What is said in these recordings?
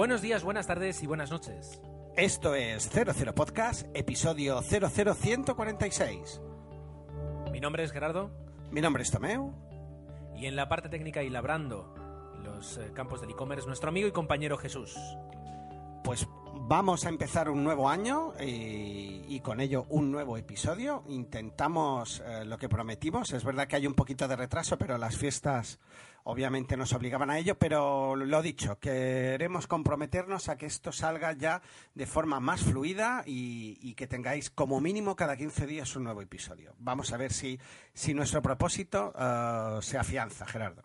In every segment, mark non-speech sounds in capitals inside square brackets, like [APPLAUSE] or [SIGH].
Buenos días, buenas tardes y buenas noches. Esto es 00 Podcast, episodio 00146. Mi nombre es Gerardo Mi nombre es Tomeu. y en la parte técnica y labrando los eh, campos del e-commerce nuestro amigo y compañero Jesús. Pues vamos a empezar un nuevo año y, y con ello un nuevo episodio. Intentamos eh, lo que prometimos. Es verdad que hay un poquito de retraso, pero las fiestas obviamente nos obligaban a ello. Pero lo dicho, queremos comprometernos a que esto salga ya de forma más fluida y, que tengáis como mínimo cada 15 días un nuevo episodio. Vamos a ver si, si nuestro propósito eh, se afianza, Gerardo.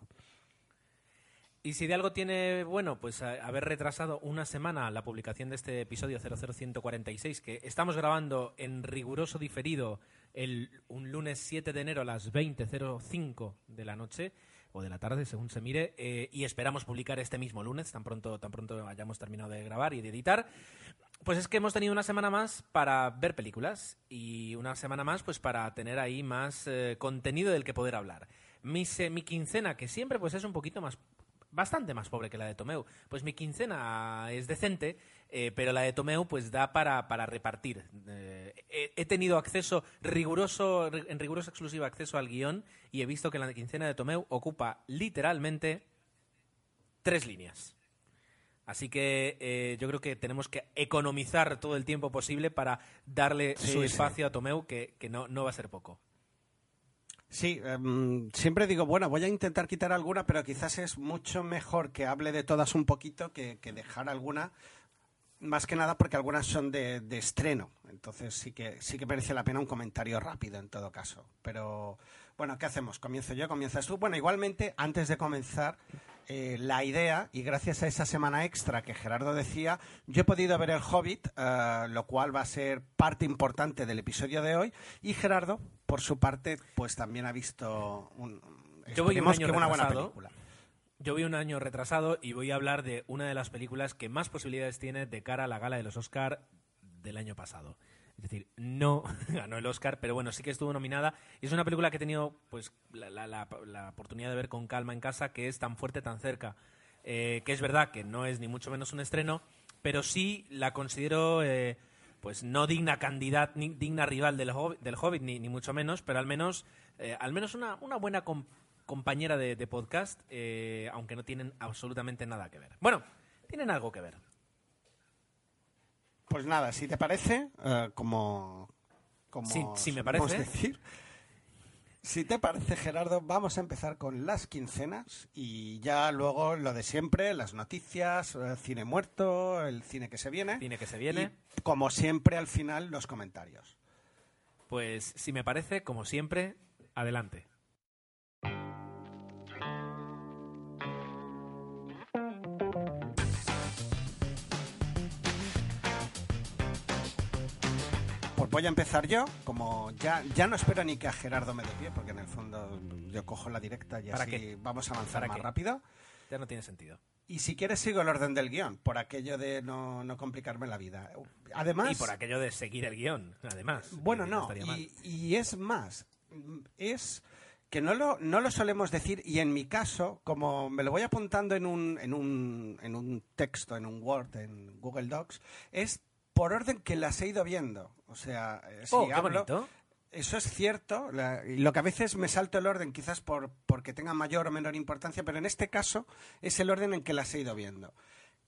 Y si de algo tiene bueno, pues haber retrasado una semana la publicación de este episodio 00146, que estamos grabando en riguroso diferido el, un lunes 7 de enero a las 20.05 de la noche o de la tarde, según se mire, eh, y esperamos publicar este mismo lunes, tan pronto, tan pronto hayamos terminado de grabar y de editar. Pues es que hemos tenido una semana más para ver películas y una semana más pues para tener ahí más eh, contenido del que poder hablar. Mi, se- quincena, que siempre pues es un poquito más bastante más pobre que la de Tomeu. Pues mi quincena es decente, eh, pero la de Tomeu pues da para, para repartir. Eh, he, he tenido acceso riguroso, en riguroso exclusivo acceso al guion y he visto que la quincena de Tomeu ocupa literalmente tres líneas. Así que eh, yo creo que tenemos que economizar todo el tiempo posible para darle Sí, su sí. espacio a Tomeu, que, que no, no va a ser poco. Sí, em, siempre digo, bueno, voy a intentar quitar alguna, pero quizás es mucho mejor que hable de todas un poquito que, que dejar alguna, más que nada porque algunas son de, de estreno. Entonces sí que, sí que merece la pena un comentario rápido en todo caso. Pero bueno, ¿qué hacemos? ¿Comienzo yo? ¿Comienzas tú? Bueno, igualmente, antes de comenzar, eh, la idea, y gracias a esa semana extra que Gerardo decía, yo he podido ver El Hobbit, eh, lo cual va a ser parte importante del episodio de hoy, y Gerardo, por su parte, pues también ha visto un, Yo voy un año que una buena película. Yo voy un año retrasado y voy a hablar de una de las películas que más posibilidades tiene de cara a la gala de los Oscar del año pasado. Es decir, no [LAUGHS] ganó el Oscar, pero bueno, sí que estuvo nominada. Y es una película que he tenido pues, la, la- oportunidad de ver con calma en casa, que es tan fuerte, tan cerca. Eh, que es verdad que no es ni mucho menos un estreno, pero sí la considero eh, pues no digna candidata, ni digna rival del Hobbit, del Hobbit ni, ni mucho menos, pero al menos, eh, al menos una, una buena compañera de, de podcast, eh, aunque no tienen absolutamente nada que ver. Bueno, tienen algo que ver. Pues nada, si te parece, eh, como, como Sí, sí me parece. decir, si te parece, Gerardo, vamos a empezar con las quincenas y ya luego lo de siempre, las noticias, eh, cine muerto, el cine que se viene. Cine que se viene. Y, como siempre, al final, los comentarios. Pues si me parece, como siempre, adelante. Voy a empezar yo, como ya, ya no espero ni que a Gerardo me dé pie, porque en el fondo yo cojo la directa y ¿Para así qué? vamos a avanzar ¿Para más qué? rápido. Ya no tiene sentido. Y si quieres sigo el orden del guion, por aquello de no, no complicarme la vida. Además, Y por aquello de seguir el guion, además. bueno, no, y, y es más, es que no lo, no lo solemos decir y en mi caso, como me lo voy apuntando en un, en un, en un texto, en un Word, en Google Docs, es por orden que las he ido viendo. O sea, eh, si Oh, qué hablo, bonito. eso es cierto, la- y lo que a veces me salto el orden quizás por porque tenga mayor o menor importancia, pero en este caso es el orden en que las he ido viendo.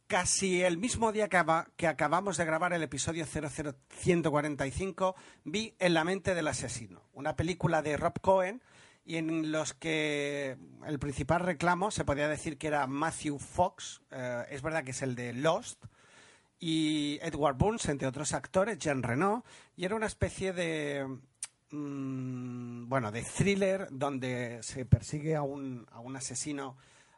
Casi el mismo día que, aba- que acabamos de grabar el episodio 00145, vi En la mente del asesino, una película de Rob Cohen y en los que el principal reclamo se podría decir que era Matthew Fox, eh, es verdad que es el de Lost, y Edward Burns, entre otros actores, Jean Reno, y era una especie de mm, bueno, de thriller donde se persigue a un, a un asesino,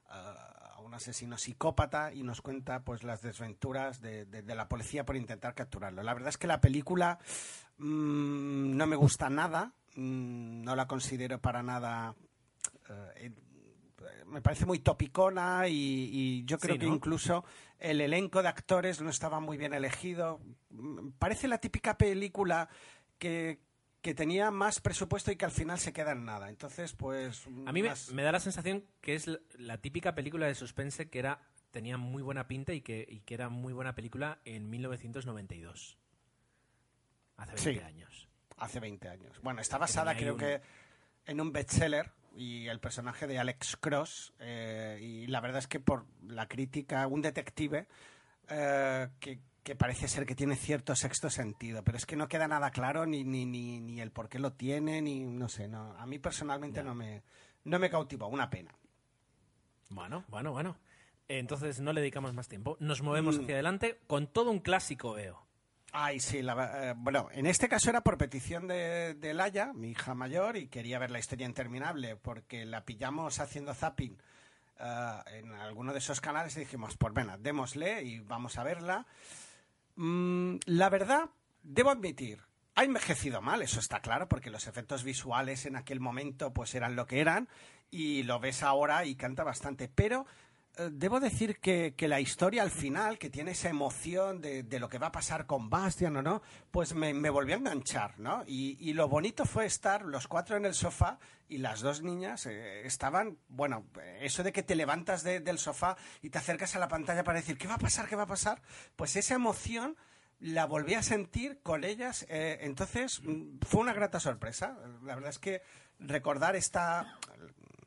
uh, a un asesino psicópata y nos cuenta pues las desventuras de, de, la policía por intentar capturarlo. La verdad es que la película mmm, no me gusta nada, mmm, no la considero para nada. Uh, me parece muy topicona y, y yo creo sí, ¿no? que incluso el elenco de actores no estaba muy bien elegido. Parece la típica película que, que tenía más presupuesto y que al final se queda en nada. Entonces, pues... A mí más... me, me, da la sensación que es la, típica película de suspense que era tenía muy buena pinta y que, y que era muy buena película en 1992. Hace 20 sí, años. Hace 20 años. Bueno, está basada creo un... que en un bestseller y el personaje de Alex Cross eh, y la verdad es que por la crítica un detective eh, que, que, parece ser que tiene cierto sexto sentido pero es que no queda nada claro ni, ni, ni, ni el por qué lo tiene ni no sé no a mí personalmente no, no me no me cautivó una pena. Bueno bueno bueno. Entonces no le dedicamos más tiempo. Nos movemos mm. hacia adelante con todo un clásico veo Ay, sí, la, eh, bueno, en este caso era por petición de, de, Laia, mi hija mayor, y quería ver la historia interminable, porque la pillamos haciendo zapping uh, en alguno de esos canales y dijimos, pues venga, démosle y vamos a verla. Mm, la verdad, debo admitir, ha envejecido mal, eso está claro, porque los efectos visuales en aquel momento pues eran lo que eran, y lo ves ahora y canta bastante, pero Eh, debo decir que, que, la historia al final, que tiene esa emoción de, de, lo que va a pasar con Bastian o no, pues me, me volvió a enganchar, ¿no? Y, y, lo bonito fue estar los cuatro en el sofá y las dos niñas eh, estaban, bueno, eso de que te levantas de, del sofá y te acercas a la pantalla para decir, ¿qué va a pasar? ¿Qué va a pasar? Pues esa emoción la volví a sentir con ellas, eh, entonces mm, fue una grata sorpresa. La verdad es que recordar esta,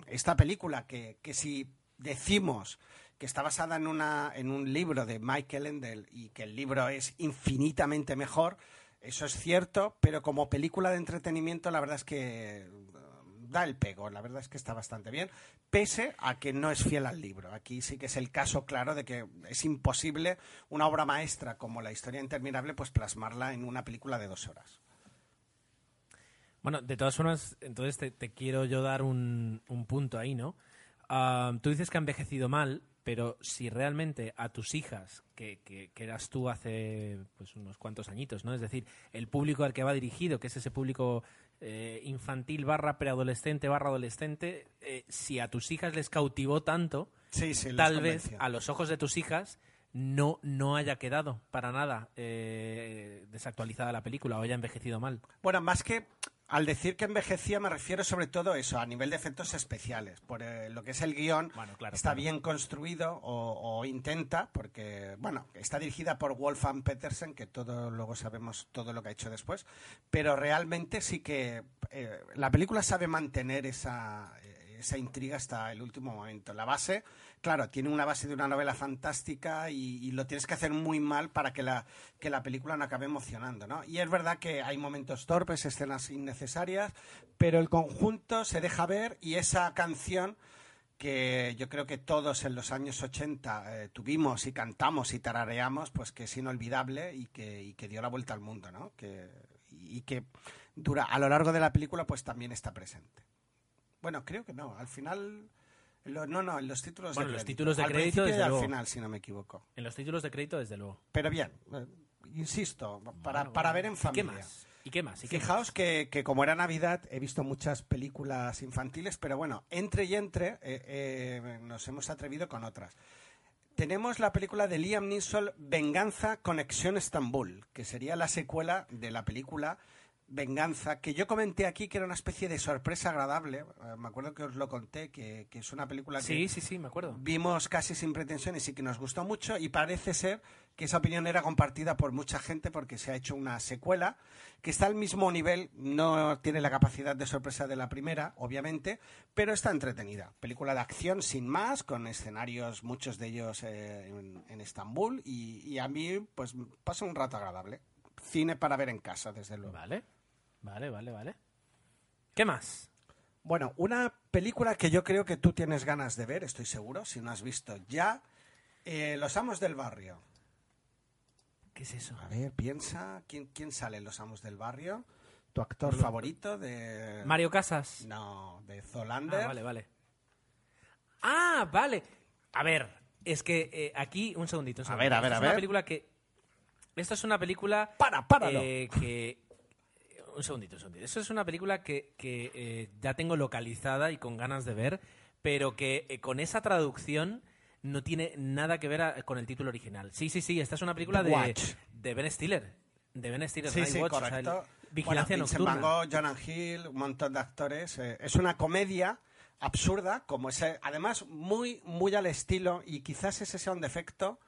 esta película que, que si decimos que está basada en, una, en un libro de Michael Endel y que el libro es infinitamente mejor, eso es cierto, pero como película de entretenimiento la verdad es que uh, da el pego, la verdad es que está bastante bien, pese a que no es fiel al libro. Aquí sí que es el caso claro de que es imposible una obra maestra como La historia interminable, pues plasmarla en una película de dos horas. Bueno, de todas formas, entonces te, te quiero yo dar un, un punto ahí, ¿no? Uh, tú dices que ha envejecido mal, pero si realmente a tus hijas, que, que, que, eras tú hace pues, unos cuantos añitos, ¿no? Es decir, el público al que va dirigido, que es ese público eh, infantil barra preadolescente barra adolescente, eh, si a tus hijas les cautivó tanto, sí, sí, tal vez a los ojos de tus hijas no, no haya quedado para nada eh, desactualizada la película o haya envejecido mal. Bueno, más que al decir que envejecía me refiero sobre todo a eso, a nivel de efectos especiales. Por eh, lo que es el guion, bueno, claro, está claro. bien construido o, o, intenta, porque, bueno, está dirigida por Wolfgang Petersen, que todo luego sabemos todo lo que ha hecho después, pero realmente sí que eh, la película sabe mantener esa, esa intriga hasta el último momento. La base, claro, tiene una base de una novela fantástica y, lo tienes que hacer muy mal para que la, que la película no acabe emocionando, ¿no? Y es verdad que hay momentos torpes, escenas innecesarias, pero el conjunto se deja ver y esa canción que yo creo que todos en los años 80 eh, tuvimos y cantamos y tarareamos, pues que es inolvidable y que, y que dio la vuelta al mundo, ¿no? Y que dura a lo largo de la película pues también está presente. Bueno, creo que no. Al final. Lo, no, no, en los títulos bueno, de los crédito. títulos de al crédito desde al luego. final, si no me equivoco. En los títulos de crédito, desde luego. Pero bien, eh, insisto, para, bueno, para bueno. ver en familia. ¿Y qué más? ¿Y qué más? ¿Y qué Fijaos más? Que, que, como era Navidad, he visto muchas películas infantiles, pero bueno, entre y entre eh, eh, nos hemos atrevido con otras. Tenemos la película de Liam Neeson, Venganza, Conexión Estambul, que sería la secuela de la película Venganza, que yo comenté aquí que era una especie de sorpresa agradable. Eh, me acuerdo que os lo conté, que, que, es una película que sí, sí, sí, me acuerdo. vimos casi sin pretensiones y que nos gustó mucho y parece ser que esa opinión era compartida por mucha gente porque se ha hecho una secuela que está al mismo nivel, no tiene la capacidad de sorpresa de la primera, obviamente, pero está entretenida. Película de acción sin más, con escenarios, muchos de ellos eh, en, en, Estambul y, y a mí pues pasa un rato agradable. Cine para ver en casa, desde luego. Vale. Vale, vale, vale. ¿Qué más? Bueno, una película que yo creo que tú tienes ganas de ver, estoy seguro, si no has visto ya, eh, Los Amos del Barrio. ¿Qué es eso? A ver, piensa, ¿quién, quién sale en Los Amos del Barrio? ¿Tu actor favorito de...? Mario Casas. No, de Zolander. Ah, vale, vale. Ah, vale. A ver, es que eh, aquí, un segundito. un A ver, a ver, a es ver. Una película que... Esto es una película... Para, páralo. eh, que... Un segundito, un segundito. Esto es una película que, que, eh, ya tengo localizada y con ganas de ver, pero que eh, con esa traducción no tiene nada que ver a- con el título original. Sí, sí, sí. Esta es una película de, de Ben Stiller. De Ben Stiller. Sí, sí, Watch, o sea, el- correcto. Vigilancia bueno, nocturna. Van Gogh, Jonah Hill, un montón de actores. eh, es una comedia absurda, como ese, además muy, muy al estilo, y quizás ese sea un defecto,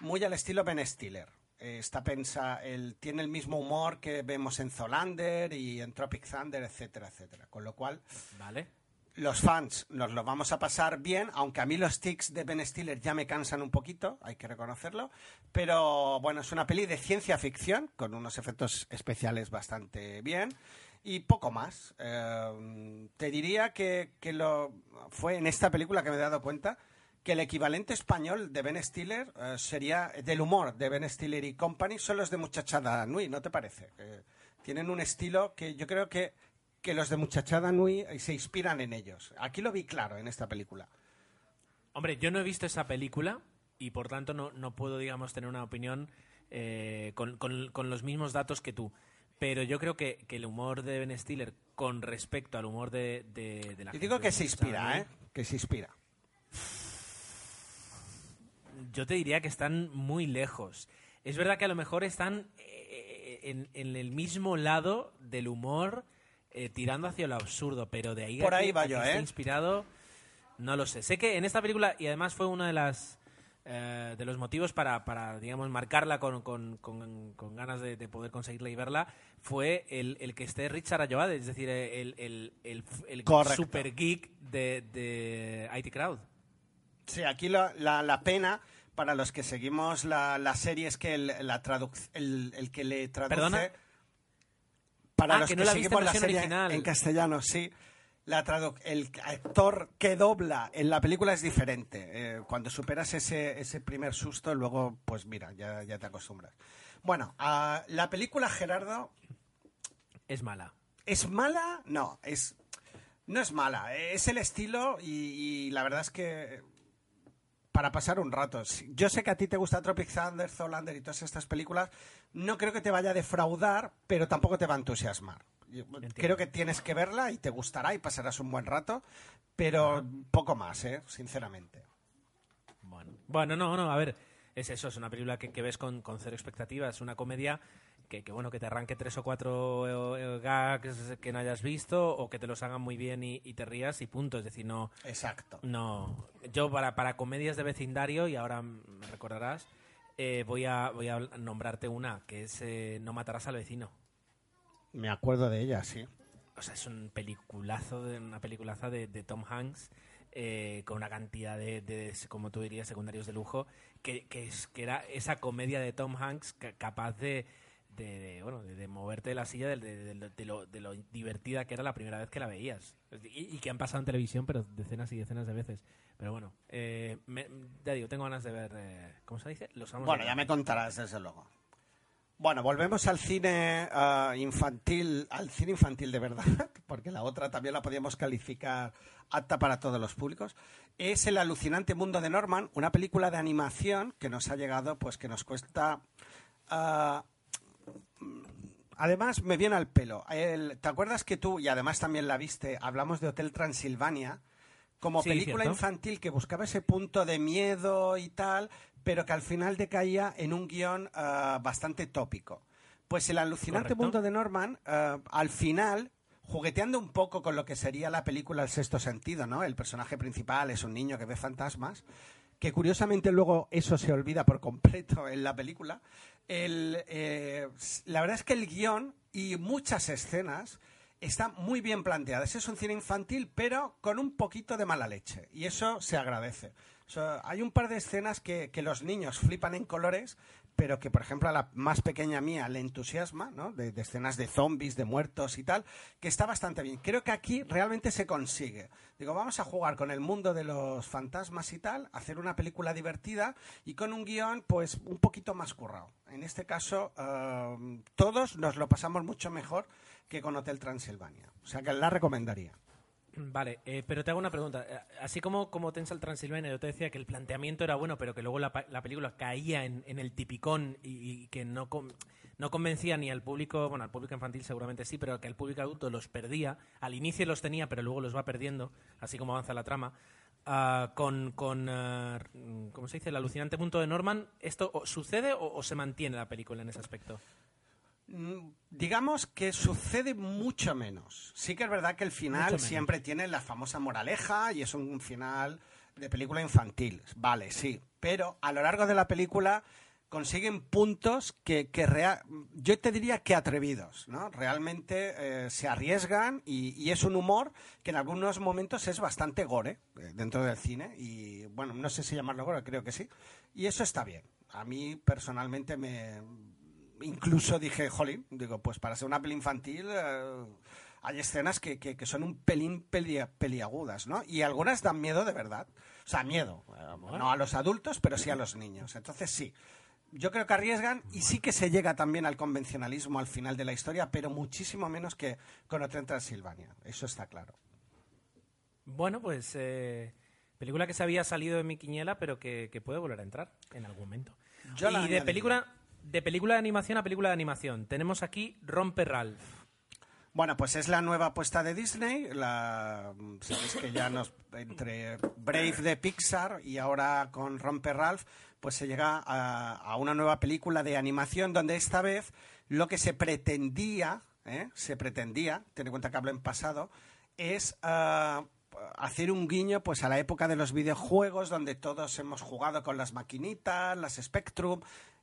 muy al estilo Ben Stiller. Eh, está pensa, él tiene el mismo humor que vemos en Zolander y en Tropic Thunder, etcétera, etcétera. Con lo cual, Vale. los fans nos lo vamos a pasar bien, aunque a mí los tics de Ben Stiller ya me cansan un poquito, hay que reconocerlo. Pero bueno, es una peli de ciencia ficción, con unos efectos especiales bastante bien. Y poco más. Eh, te diría que, que lo fue en esta película que me he dado cuenta que el equivalente español de Ben Stiller eh, sería del humor de Ben Stiller y Company son los de Muchachada Nui, ¿no te parece? Eh, tienen un estilo que yo creo que, que los de Muchachada Nui eh, se inspiran en ellos. Aquí lo vi claro en esta película. Hombre, yo no he visto esa película y por tanto no, no puedo, digamos, tener una opinión eh, con, con- con los mismos datos que tú. Pero yo creo que, que el humor de Ben Stiller con respecto al humor de, de, de la Y digo que se inspira, ¿eh? Que se inspira. Yo te diría que están muy lejos. Es verdad que a lo mejor están eh, en, en el mismo lado del humor eh, tirando hacia lo absurdo, pero de ahí Por a ahí que- va que yo, esté ¿eh? inspirado, no lo sé. Sé que en esta película, y además fue una de las eh, de los motivos para, para digamos, marcarla con, con- con- con ganas de, de poder conseguirla y verla, fue el, el que esté Richard Ayoade, es decir, el, el, el, el super geek de, de IT Crowd. Sí, aquí la, la, la pena para los que seguimos la, la serie es que el, la traduc- el, el que le traduce... ¿Perdona? Para Ah, los que que, no la viste en seguimos la serie original. en castellano, sí. La tradu- el actor que dobla en la película es diferente. Eh, cuando superas ese, ese primer susto, luego, pues mira, ya, ya te acostumbras. Bueno, ah, la película Gerardo Es mala. ¿Es mala? No, es no es mala. Es el estilo y, y la verdad es que para pasar un rato. Yo sé que a ti te gusta Tropic Thunder, Zoolander y todas estas películas. No creo que te vaya a defraudar, pero tampoco te va a entusiasmar. Yo Creo que tienes que verla y te gustará y pasarás un buen rato, pero poco más, ¿eh? sinceramente. Bueno, bueno, no, no, a ver, es eso, es una película que, que ves con, con cero expectativas, es una comedia que, que, bueno, que te arranque tres o cuatro eh, gags que no hayas visto o que te los hagan muy bien y, y te rías y punto, es decir, no, Exacto. no, yo para, para comedias de vecindario, y ahora me recordarás, eh, voy, a, voy a nombrarte una, que es eh, No matarás al vecino. Me acuerdo de ella, sí. O sea, es un peliculazo, de, una peliculaza de, de Tom Hanks eh, con una cantidad de, de, como tú dirías, secundarios de lujo, que, que, es, que era esa comedia de Tom Hanks ca- capaz de, de, de, bueno, de, de moverte de la silla de, de- lo, de lo divertida que era la primera vez que la veías. Y, y que han pasado en televisión, pero decenas y decenas de veces. Pero bueno, eh, me- ya digo, tengo ganas de ver, eh, ¿cómo se dice? Los amos Bueno, ya me contarás, desde luego. Bueno, volvemos al cine ah, infantil, al cine infantil de verdad, [LAUGHS] porque la otra también la podíamos calificar apta para todos los públicos. Es El alucinante mundo de Norman, una película de animación que nos ha llegado, pues que nos cuesta. ah, además, me viene al pelo. El- ¿Te acuerdas que tú, y además también la viste, hablamos de Hotel Transilvania? Como Sí, película cierto. infantil que buscaba ese punto de miedo y tal, pero que al final decaía en un guion ah, bastante tópico. Pues el alucinante Correcto. mundo de Norman, ah, al final, jugueteando un poco con lo que sería la película El sexto sentido, ¿no? El personaje principal es un niño que ve fantasmas, que curiosamente luego eso se olvida por completo en la película. El, eh, la verdad es que el guion y muchas escenas están muy bien planteadas. Es un cine infantil, pero con un poquito de mala leche. Y eso se agradece. Hay un par de escenas que los niños flipan en colores, pero que, por ejemplo, a la más pequeña mía le entusiasma, ¿no? De, escenas de zombies, de muertos y tal, que está bastante bien. Creo que aquí realmente se consigue. Digo, vamos a jugar con el mundo de los fantasmas y tal, hacer una película divertida y con un guion, pues, un poquito más currado. En este caso, eh, todos nos lo pasamos mucho mejor que con Hotel Transilvania. O sea que la recomendaría. Vale, eh, pero te hago una pregunta. Eh, Así como, como Tensa el Transilvania, yo te decía que el planteamiento era bueno, pero que luego la, la película caía en, en el tipicón y, que no, con- no convencía ni al público, bueno, al público infantil seguramente sí, pero que al público adulto los perdía. Al inicio los tenía, pero luego los va perdiendo, así como avanza la trama. Ah, con, con ah, ¿cómo se dice? El alucinante punto de Norman, ¿esto o- sucede o, o se mantiene la película en ese aspecto? Mm, Digamos que sucede mucho menos. Sí que es verdad que el final siempre tiene la famosa moraleja y es un final de película infantil. Vale, sí. Pero a lo largo de la película consiguen puntos que, que rea- yo te diría que atrevidos, ¿no? Realmente eh, se arriesgan y, y es un humor que en algunos momentos es bastante gore eh, dentro del cine y bueno, no sé si llamarlo gore, creo que sí. Y eso está bien. A mí personalmente me, incluso dije, jolín, digo, pues para ser una peli infantil eh, hay escenas que, que- que son un pelín peli- peliagudas, ¿no? Y algunas dan miedo de verdad. O sea, miedo. no a los adultos, pero sí a los niños. Entonces sí. Yo creo que arriesgan y sí que se llega también al convencionalismo al final de la historia, pero muchísimo menos que con Hotel Transilvania. Eso está claro. Bueno, pues eh, película que se había salido de mi quiniela, pero que, que puede volver a entrar en algún momento. Yo y de película, de película de animación a película de animación, tenemos aquí Rompe Ralph. Bueno, pues es la nueva apuesta de Disney. La, sabéis que ya nos entre Brave de Pixar y ahora con Romper Ralph, pues se llega a, a una nueva película de animación donde esta vez lo que se pretendía, ¿eh? se pretendía, ten en cuenta que hablo en pasado, es ah, hacer un guiño pues a la época de los videojuegos donde todos hemos jugado con las maquinitas, las Spectrum,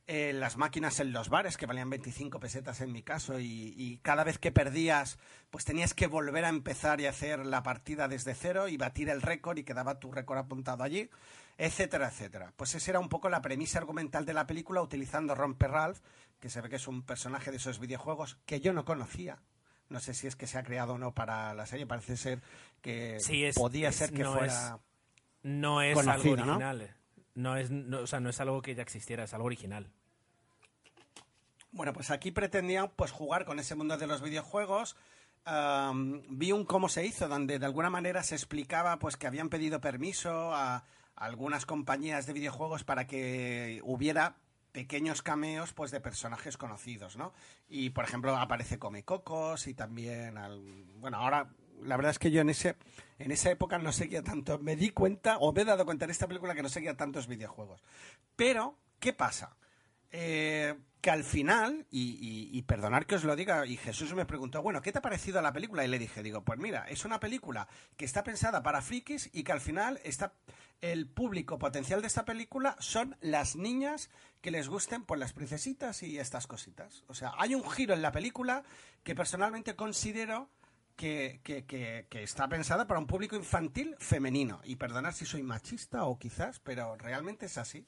eh, las máquinas en los bares que valían 25 pesetas en mi caso y, y cada vez que perdías pues tenías que volver a empezar y hacer la partida desde cero y batir el récord y quedaba tu récord apuntado allí, etcétera, etcétera. Pues esa era un poco la premisa argumental de la película utilizando Romper Ralph, que se ve que es un personaje de esos videojuegos que yo no conocía. No sé si es que se ha creado o no para la serie, parece ser que Sí, es- podía es- ser que no fuera... No es Conocido, algo original. eh. ¿No? es, no, o sea, no es algo que ya existiera, es algo original. Bueno, pues aquí pretendían pues jugar con ese mundo de los videojuegos. Am, vi un cómo se hizo, donde de alguna manera se explicaba pues que habían pedido permiso a, algunas compañías de videojuegos para que hubiera pequeños cameos pues de personajes conocidos, ¿no? Y por ejemplo aparece Come Cocos y también al, bueno, ahora la verdad es que yo en ese en esa época no seguía tanto, me di cuenta o me he dado cuenta en esta película que no seguía tantos videojuegos. Pero ¿qué pasa? Eh, que al final, y, y, perdonar que os lo diga, y Jesús me preguntó, bueno, ¿qué te ha parecido la película? Y le dije, digo, pues mira, es una película que está pensada para frikis y que al final está el público potencial de esta película son las niñas que les gusten por las princesitas y estas cositas. O sea, hay un giro en la película que personalmente considero que, que, que, que está pensada para un público infantil femenino. Y perdonad si soy machista o quizás, pero realmente es así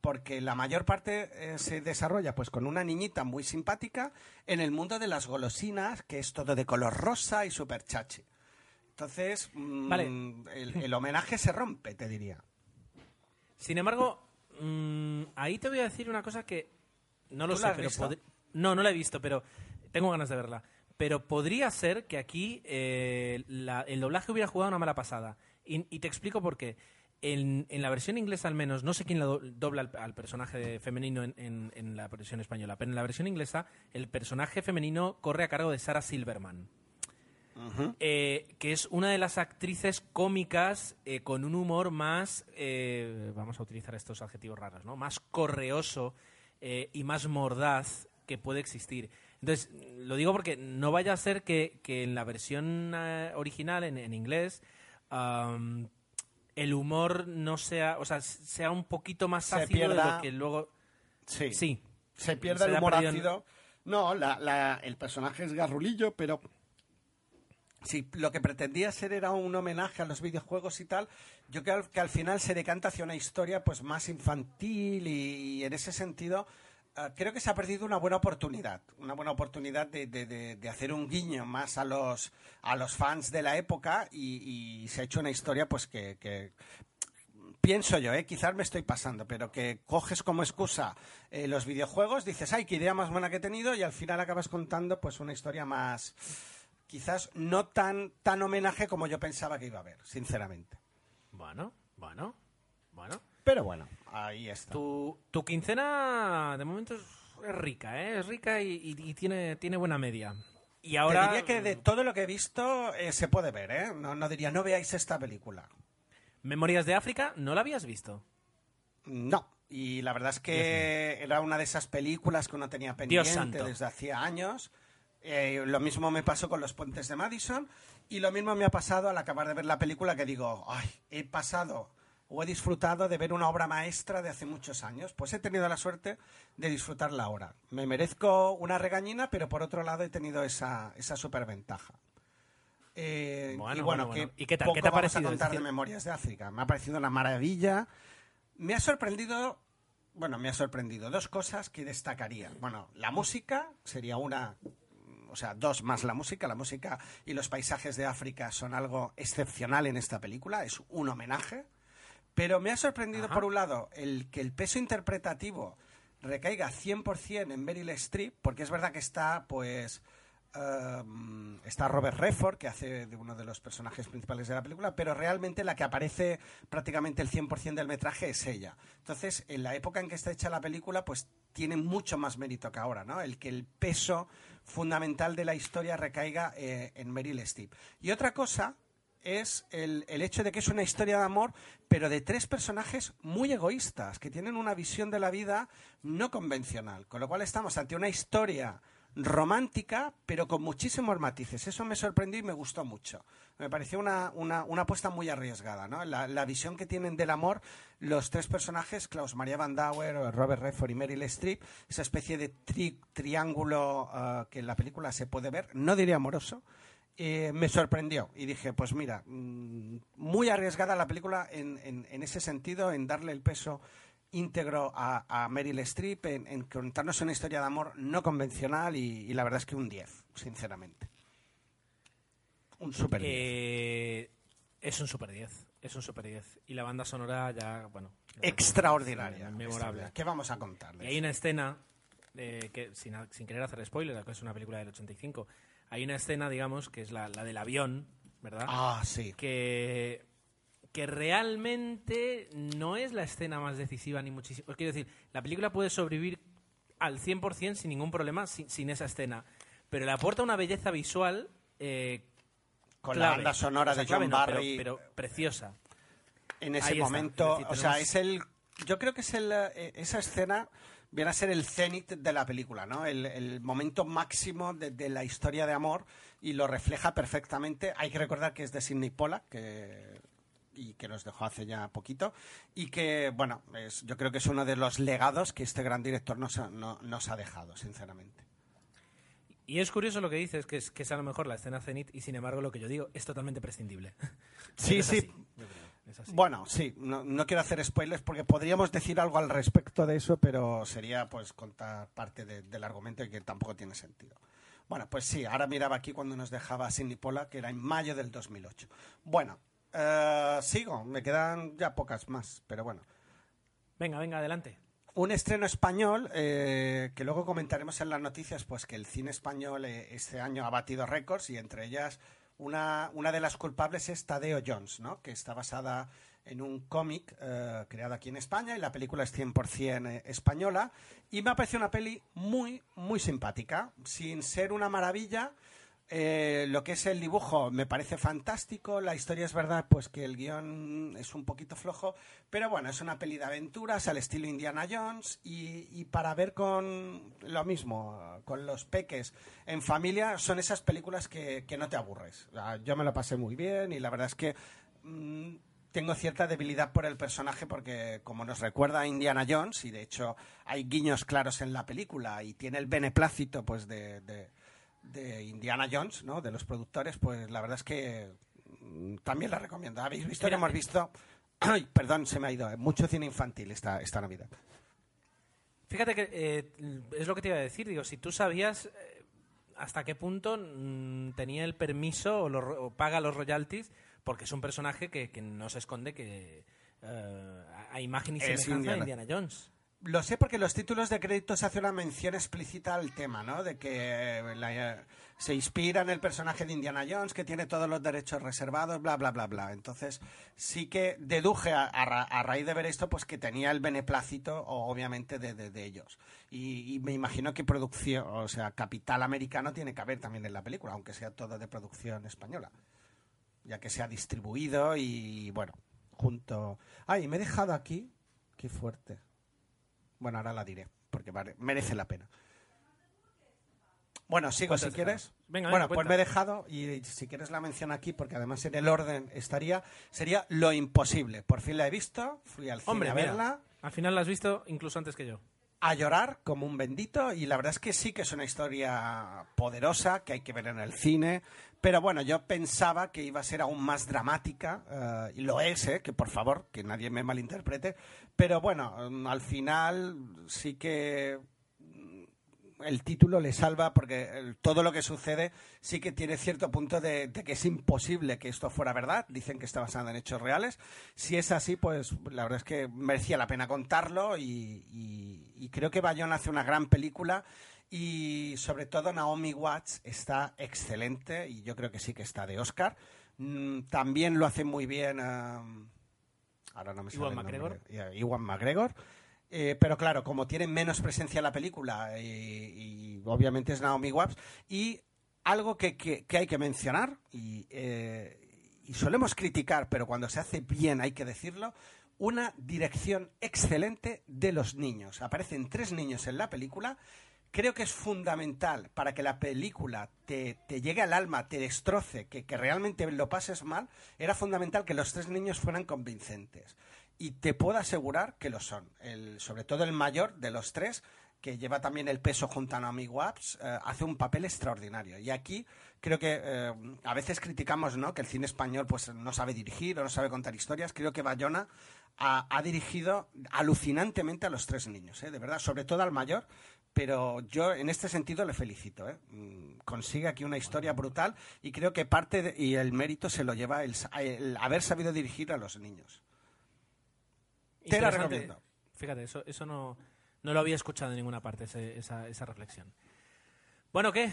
porque la mayor parte eh, se desarrolla pues con una niñita muy simpática en el mundo de las golosinas, que es todo de color rosa y súper chachi. Entonces, mm, Vale. el, el homenaje se rompe, te diría. Sin embargo, mm, ahí te voy a decir una cosa que no lo ¿Tú sé, pero pod- no, no la he visto, pero tengo ganas de verla. Pero podría ser que aquí eh, la- el doblaje hubiera jugado una mala pasada. Y, y te explico por qué. En, en la versión inglesa, al menos, no sé quién la do- dobla al, al personaje femenino en, en- en la versión española, pero en la versión inglesa, el personaje femenino corre a cargo de Sarah Silverman eh, que es una de las actrices cómicas eh, con un humor más, eh, vamos a utilizar estos adjetivos raros, ¿no? Más correoso y más mordaz que puede existir. Entonces, lo digo porque no vaya a ser que, que en la versión eh, original, en, en inglés, am, el humor no sea, o sea, sea un poquito más Se ácido de pierda- lo que luego... Sí. Sí. Se pierde Se el humor ácido. No, la, la- el personaje es garrulillo, pero si lo que pretendía ser era un homenaje a los videojuegos y tal, yo creo que al final se decanta hacia una historia pues más infantil y, y en ese sentido creo que se ha perdido una buena oportunidad, una buena oportunidad de, de- de- de hacer un guiño más a los a los fans de la época y, y se ha hecho una historia pues que, que pienso yo, ¿eh? quizás me estoy pasando, pero que coges como excusa eh, los videojuegos, dices, ay, qué idea más buena que he tenido, y al final acabas contando pues una historia más, quizás no tan, tan homenaje como yo pensaba que iba a haber, sinceramente. Bueno, bueno, bueno. Pero bueno, ahí está. Tu, tu quincena de momento es, es rica, ¿eh? Es rica y, y- y tiene, tiene buena media. Y ahora... Te diría que de todo lo que he visto eh, se puede ver, ¿eh? No, no diría, no veáis esta película. Memorias de África, ¿no la habías visto? No. Y la verdad es que era una de esas películas que uno tenía pendiente santo. desde hacía años. Eh, lo mismo me pasó con Los Puentes de Madison y lo mismo me ha pasado al acabar de ver la película que digo, ay, he pasado o he disfrutado de ver una obra maestra de hace muchos años. Pues he tenido la suerte de disfrutarla ahora. Me merezco una regañina, pero por otro lado he tenido esa, esa superventaja. Eh, Bueno, y bueno, bueno, bueno. que ¿Y qué tal? poco ¿Qué te ha vamos parecido? a contar de Memorias de África. Me ha parecido una maravilla. Me ha sorprendido, bueno, me ha sorprendido dos cosas que destacaría. Bueno, la música sería una, o sea, dos más la música. La música y los paisajes de África son algo excepcional en esta película, es un homenaje. Pero me ha sorprendido, Ajá. por un lado, el que el peso interpretativo recaiga 100% en Meryl Streep, porque es verdad que está, pues, um, está Robert Redford, que hace de uno de los personajes principales de la película, pero realmente la que aparece prácticamente el 100% del metraje es ella. Entonces, en la época en que está hecha la película, pues tiene mucho más mérito que ahora, ¿no? El que el peso fundamental de la historia recaiga eh, en Meryl Streep. Y otra cosa es el, el hecho de que es una historia de amor, pero de tres personajes muy egoístas, que tienen una visión de la vida no convencional. Con lo cual estamos ante una historia romántica, pero con muchísimos matices. Eso me sorprendió y me gustó mucho. Me pareció una, una, una apuesta muy arriesgada, ¿no? La, la visión que tienen del amor los tres personajes, Klaus Maria Van Dauer, Robert Redford y Meryl Streep, esa especie de tri- triángulo ah, que en la película se puede ver, no diría amoroso, eh, me sorprendió y dije, pues mira, mm, muy arriesgada la película en, en- en ese sentido, en darle el peso íntegro a, a Meryl Streep, en, en contarnos una historia de amor no convencional y, y la verdad es que un 10, sinceramente. Un super 10. Eh, es un super 10. Es un super 10. Y la banda sonora ya, bueno. extraordinaria. Memorable. ¿Qué vamos a contarles? Y hay una escena, eh, que sin, sin querer hacer spoiler, que es una película del 85, hay una escena, digamos, que es la, la del avión, ¿verdad? Ah, sí. que, que realmente no es la escena más decisiva ni muchísimo. Os quiero decir, la película puede sobrevivir al 100% sin ningún problema sin, sin esa escena, pero le aporta una belleza visual eh, Con clave. la banda sonora O sea, de John clave no, pero- Barry pero, preciosa. en ese ahí está. momento. Es decir, o sea, es el. Yo creo que es el, eh, esa escena viene a ser el cenit de la película, ¿no? El, el momento máximo de, de la historia de amor y lo refleja perfectamente. Hay que recordar que es de Sidney Pollack, que y que nos dejó hace ya poquito y que bueno es, yo creo que es uno de los legados que este gran director nos ha, no- nos ha dejado sinceramente Y es curioso lo que dices, que es, que es a lo mejor la escena cenit y sin embargo lo que yo digo es totalmente prescindible. Sí, [LAUGHS] Es sí. así, es así. Bueno, sí, no, no quiero hacer spoilers porque podríamos decir algo al respecto de eso, pero sería pues contar parte de- del argumento y que tampoco tiene sentido. Bueno, pues sí, ahora miraba aquí cuando nos dejaba Sidney Pollack, que era en mayo del 2008. Bueno, eh, sigo, me quedan ya pocas más, pero bueno. Venga, venga, adelante. Un estreno español eh, que luego comentaremos en las noticias, pues que el cine español eh, este año ha batido récords y entre ellas una, una de las culpables es Tadeo Jones, ¿no? que está basada en un cómic eh, creado aquí en España y la película es 100% eh, española y me ha parecido una peli muy, muy simpática, sin ser una maravilla. Eh, lo que es el dibujo me parece fantástico, la historia es verdad pues que el guion es un poquito flojo, pero bueno, es una peli de aventuras al estilo Indiana Jones y, para ver con lo mismo, con los peques en familia, son esas películas que, que no te aburres. Yo me lo pasé muy bien y la verdad es que mm, tengo cierta debilidad por el personaje porque como nos recuerda Indiana Jones y de hecho hay guiños claros en la película y tiene el beneplácito pues de- de Indiana Jones, ¿no? De los productores, pues la verdad es que mm, también la recomiendo. ¿Habéis visto que hemos visto? Ay, perdón, se me ha ido. eh, Mucho cine infantil esta, esta Navidad. Fíjate que eh, es lo que te iba a decir. Digo, si tú sabías eh, hasta qué punto mm, tenía el permiso o, paga los royalties, porque es un personaje que, que no se esconde que eh, a imagen y semejanza de Indiana. Indiana Jones. Lo sé porque los títulos de crédito se hace una mención explícita al tema, ¿no? De que eh, la- se inspira en el personaje de Indiana Jones, que tiene todos los derechos reservados, bla, bla, bla, bla. Entonces, sí que deduje a, ra- a raíz de ver esto, pues que tenía el beneplácito, obviamente, de, de- de ellos. Y, y me imagino que producción, o sea, capital americano tiene que haber también en la película, aunque sea todo de producción española. Ya que se ha distribuido y, bueno, junto... Ay, me he dejado aquí... Qué fuerte. Bueno, ahora la diré, porque vale- merece la pena. Bueno, sigo ¿Cuánto si quieres. Venga, bueno, venga, pues me he dejado y si quieres la mención aquí, porque además en el orden estaría, sería Lo Imposible. Por fin la he visto, fui al cine Hombre, a mira, verla, al final la has visto incluso antes que yo. A llorar como un bendito y la verdad es que sí que es una historia poderosa que hay que ver en el cine. Pero bueno, yo pensaba que iba a ser aún más dramática, eh, y lo es, eh, que por favor, que nadie me malinterprete. Pero bueno, al final sí que el título le salva porque el- todo lo que sucede sí que tiene cierto punto de, de que es imposible que esto fuera verdad. Dicen que está basado en hechos reales. Si es así, pues la verdad es que merecía la pena contarlo y, y- y creo que Bayona hace una gran película y sobre todo Naomi Watts está excelente y yo creo que sí que está de Oscar. Mm, también lo hace muy bien. um, ahora no me sale nombre. McGregor. Eh, Ewan McGregor. Eh, pero claro, como tiene menos presencia en la película y, y obviamente es Naomi Watts y algo que, que- que hay que mencionar y, eh, y solemos criticar, pero cuando se hace bien hay que decirlo, una dirección excelente de los niños. Aparecen tres niños en la película. Creo que es fundamental para que la película te, te llegue al alma, te destroce, que, que realmente lo pases mal. Era fundamental que los tres niños fueran convincentes. Y te puedo asegurar que lo son. El, sobre todo el mayor de los tres, que lleva también el peso junto a Naomi Watts, eh, hace un papel extraordinario. Y aquí creo que eh, a veces criticamos ¿no? que el cine español pues, no sabe dirigir o no sabe contar historias. Creo que Bayona ha, dirigido alucinantemente a los tres niños, ¿eh? de verdad, sobre todo al mayor. Pero yo en este sentido le felicito. ¿eh? Mm, Consigue aquí una historia brutal y creo que parte de- y el mérito se lo lleva el, el haber sabido dirigir a los niños. Te la recomiendo. Fíjate, eso, eso no, no lo había escuchado en ninguna parte, ese- esa, esa reflexión. Bueno, ¿qué?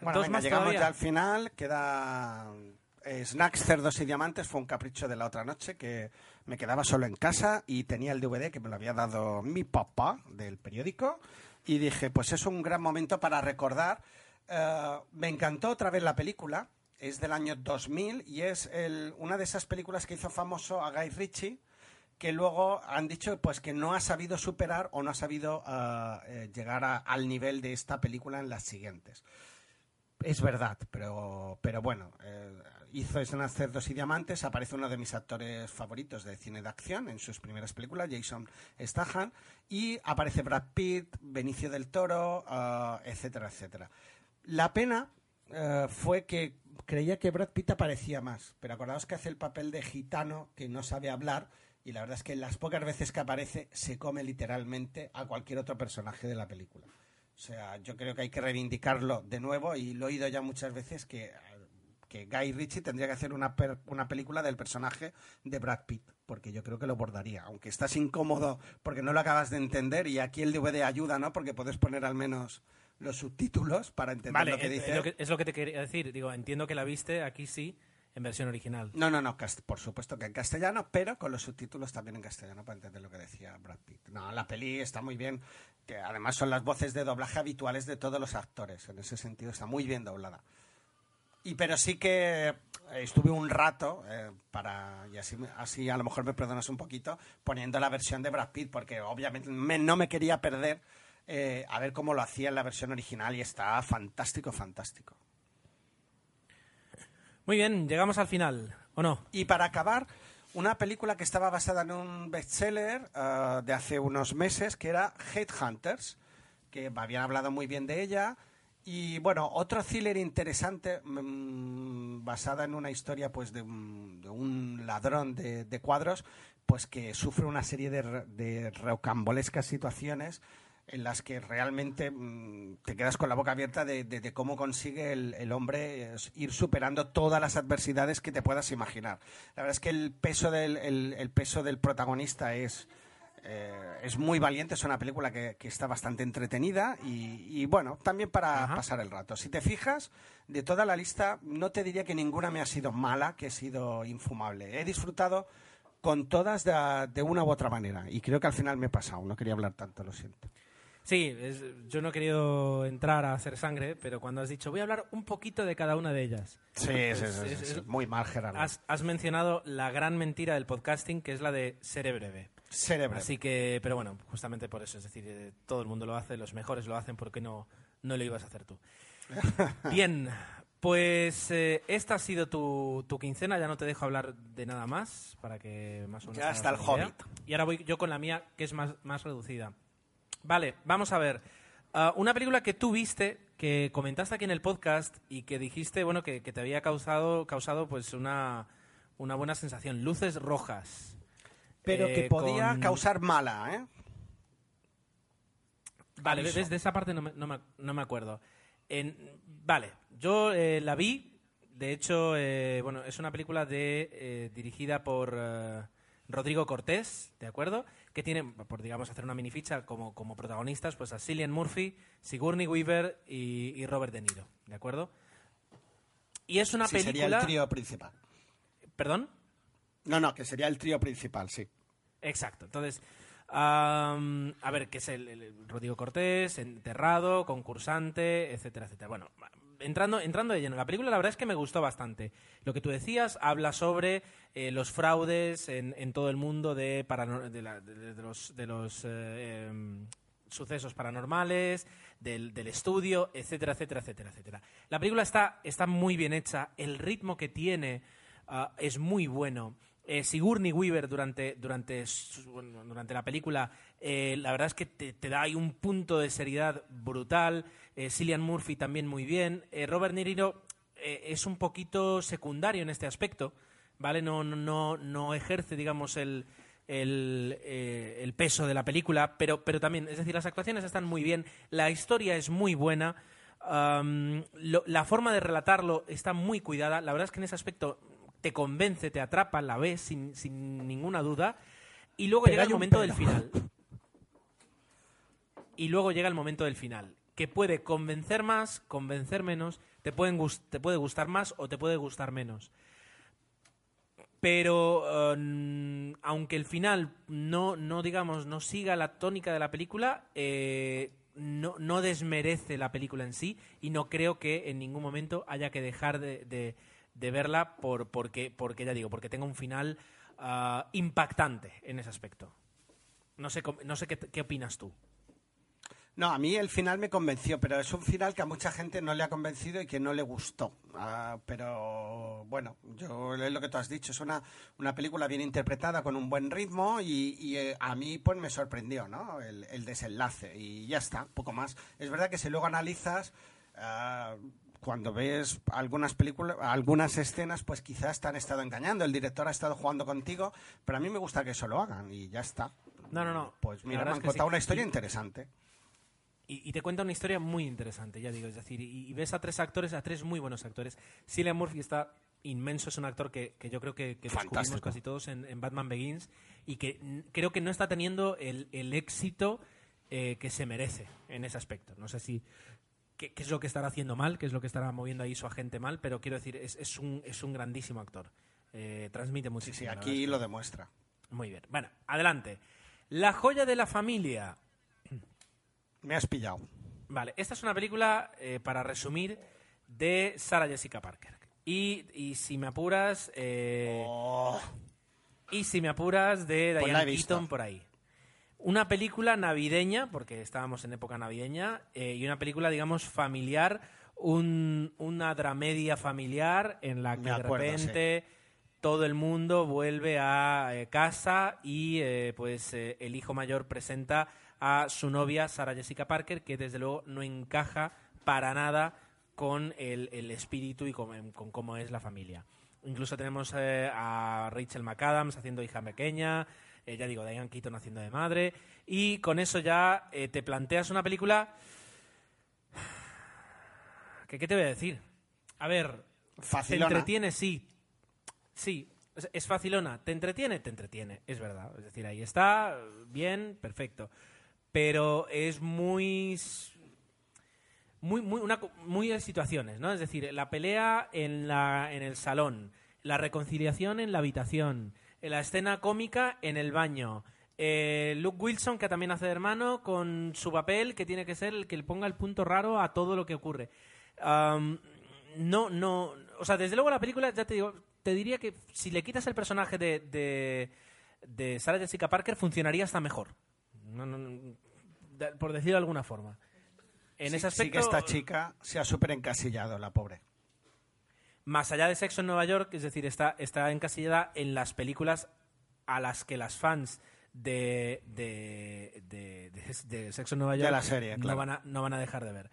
Bueno, ¿Dos venga, más llegamos todavía? ya al final. Queda eh, Snacks, Cerdos y Diamantes. Fue un capricho de la otra noche que me quedaba solo en casa y tenía el DVD que me lo había dado mi papá del periódico. Y dije, pues es un gran momento para recordar. Eh, me encantó otra vez la película. Es del año 2000 y es el- una de esas películas que hizo famoso a Guy Ritchie que luego han dicho pues que no ha sabido superar o no ha sabido eh, llegar a- al nivel de esta película en las siguientes. Es verdad, pero, pero bueno, eh, hizo Escenas Cerdos y Diamantes, aparece uno de mis actores favoritos de cine de acción en sus primeras películas, Jason Statham, y aparece Brad Pitt, Benicio del Toro, ah, etcétera, etcétera. La pena eh, fue que creía que Brad Pitt aparecía más, pero acordaos que hace el papel de gitano que no sabe hablar y la verdad es que las pocas veces que aparece se come literalmente a cualquier otro personaje de la película. O sea, yo creo que hay que reivindicarlo de nuevo y lo he oído ya muchas veces que, que Guy Ritchie tendría que hacer una, per- una película del personaje de Brad Pitt, porque yo creo que lo bordaría. Aunque estás incómodo porque no lo acabas de entender y aquí el DVD ayuda, ¿no? Porque puedes poner al menos los subtítulos para entender Vale, lo que es- dice. es, lo que, es lo que te quería decir. Digo, entiendo que la viste aquí sí, en versión original. No, no, no, por supuesto que en castellano, pero con los subtítulos también en castellano para entender lo que decía Brad Pitt. No, la peli está muy bien, que además son las voces de doblaje habituales de todos los actores, en ese sentido está muy bien doblada. Y pero sí que eh, estuve un rato eh, para y así, así a lo mejor me perdonas un poquito poniendo la versión de Brad Pitt porque obviamente me- no me quería perder eh, a ver cómo lo hacía en la versión original y está fantástico, fantástico. Muy bien, llegamos al final, ¿o no? Y para acabar, una película que estaba basada en un bestseller eh, de hace unos meses, que era Headhunters, que habían hablado muy bien de ella. Y bueno, otro thriller interesante, mm, basada en una historia pues de un, de un ladrón de, cuadros, pues que sufre una serie de, de rocambolescas situaciones en las que realmente mm, te quedas con la boca abierta de, de- de cómo consigue el, el hombre eh, ir superando todas las adversidades que te puedas imaginar. La verdad es que el peso del, el, el peso del protagonista es, eh, es muy valiente, es una película que, que está bastante entretenida y, y, bueno, también para Ajá. pasar el rato. Si te fijas, de toda la lista, no te diría que ninguna me ha sido mala, que ha sido infumable. He disfrutado con todas de, de una u otra manera y creo que al final me he pasado. No quería hablar tanto, lo siento. Sí, es- yo no he querido entrar a hacer sangre, pero cuando has dicho voy a hablar un poquito de cada una de ellas, Sí, es- sí. es- muy Gerardo. has, has mencionado la gran mentira del podcasting, que es la de seré breve. Cerebro. Así que, pero bueno, justamente por eso, es decir, eh, todo el mundo lo hace, los mejores lo hacen, ¿por qué no, no lo ibas a hacer tú? [LAUGHS] Bien, pues eh, esta ha sido tu, tu quincena, ya no te dejo hablar de nada más, para que más o menos... Ya está el idea. Hobbit. Y ahora voy yo con la mía, que es más, más reducida. Vale, vamos a ver. Ah, una película que tú viste, que comentaste aquí en el podcast y que dijiste, bueno, que, que te había causado, causado pues una, una buena sensación. Luces rojas. Pero que Eh, podía con- causar mala, ¿eh? Vale, Aviso. desde esa parte no me, no me- no me acuerdo. En- vale, yo eh, la vi. De hecho, eh, bueno, es una película de, eh, dirigida por eh, Rodrigo Cortés, ¿de acuerdo? Que tiene, por digamos, hacer una minificha como, como protagonistas, pues a Cillian Murphy, Sigourney Weaver y, y Robert De Niro, ¿de acuerdo? Y es una Sí, sería película... el trío principal. ¿Perdón? No, no, que sería el trío principal, sí. Exacto. Entonces, am, a ver, ¿qué es el Rodrigo Cortés, enterrado, concursante, etcétera, etcétera? Bueno, entrando, entrando de lleno, la película la verdad es que me gustó bastante. Lo que tú decías habla sobre eh, los fraudes en, todo el mundo de, parano- de, la- de- los, de los eh, em, sucesos paranormales, del, estudio, etcétera, etcétera, etcétera, etcétera. La película está, está muy bien hecha, el ritmo que tiene ah, es muy bueno. Eh, Sigourney Weaver durante, durante, durante la película, eh, la verdad es que te, te da ahí un punto de seriedad brutal. Eh, Cillian Murphy también muy bien. Eh, Robert Niro eh, es un poquito secundario en este aspecto, ¿vale? No, no, no, ejerce, digamos, el, el, eh, el peso de la película, pero, pero también, es decir, las actuaciones están muy bien, la historia es muy buena, lo- la forma de relatarlo está muy cuidada, la verdad es que en ese aspecto te convence, te atrapa, la ves sin, sin ninguna duda, y luego Pero llega el momento del final. Y luego llega el momento del final, que puede convencer más, convencer menos, te, pueden te puede gustar más o te puede gustar menos. Pero eh, aunque el final no, no, digamos, no siga la tónica de la película, eh, no, no desmerece la película en sí y no creo que en ningún momento haya que dejar de, de- verla por, porque, porque, ya digo, porque tenga un final ah, impactante en ese aspecto. No sé, no sé qué, qué opinas tú. No, a mí el final me convenció, pero es un final que a mucha gente no le ha convencido y que no le gustó. Ah, pero bueno, yo es lo que tú has dicho, es una, una película bien interpretada con un buen ritmo y, y, eh, a mí pues me sorprendió, ¿no? El, el desenlace y ya está, poco más. Es verdad que si luego analizas ah, cuando ves algunas películas, algunas escenas, pues quizás te han estado engañando. El director ha estado jugando contigo, pero a mí me gusta que eso lo hagan y ya está. No, no, no. Pues mira, me han contado sí. una historia interesante. Y, y te cuenta una historia muy interesante, ya digo, es decir, y, y ves a tres actores, a tres muy buenos actores. Cillian Murphy está inmenso, es un actor que, que yo creo que, que descubrimos casi todos en, en Batman Begins y que creo que no está teniendo el, el éxito eh, que se merece en ese aspecto. No sé si qué, qué es lo que estará haciendo mal, qué es lo que estará moviendo ahí su agente mal, pero quiero decir, es, es, un, es un grandísimo actor. Eh, transmite Sí, muchísimo. sí, verdad aquí lo demuestra. Muy bien. Bueno, adelante. La joya de la familia. Me has pillado. Vale, esta es una película, eh, para resumir, de Sarah Jessica Parker. Y, y si me apuras, eh, Oh, y si me apuras, de Pues Diane visto. Keaton por ahí. Una película navideña, porque estábamos en época navideña, eh, y una película, digamos, familiar, un- una dramedia familiar en la que de repente todo el mundo vuelve a eh, casa y eh, pues eh, el hijo mayor presenta a su novia Sarah Jessica Parker, que desde luego no encaja para nada con el, el espíritu y con, con cómo es la familia. Incluso tenemos eh, a Rachel McAdams haciendo hija pequeña, eh, ya digo, Diane Keaton haciendo de madre, y con eso ya eh, te planteas una película... ¿Qué, ¿Qué te voy a decir? A ver, Facilona. te entretiene, sí. Sí, es, es facilona. ¿Te entretiene? Te entretiene, es verdad. Es decir, ahí está, bien, perfecto. Pero es muy muy, muy, una, de situaciones, ¿no? Es decir, la pelea en, la, en el salón, la reconciliación en la habitación, la escena cómica en el baño, eh, Luke Wilson, que también hace de hermano, con su papel, que tiene que ser el que le ponga el punto raro a todo lo que ocurre. No, no, o sea, desde luego la película, ya te digo, te diría que si le quitas el personaje de, de, Sarah Jessica Parker, funcionaría hasta mejor. No, no, de- por decirlo de alguna forma. En Sí- ese sí que aspecto, esta chica se ha súper encasillado, la pobre. más allá de Sexo en Nueva York, es decir, está, está encasillada en las películas a las que las fans de, de, de, Sexo en Nueva York la serie, no, van a, no van a dejar de ver.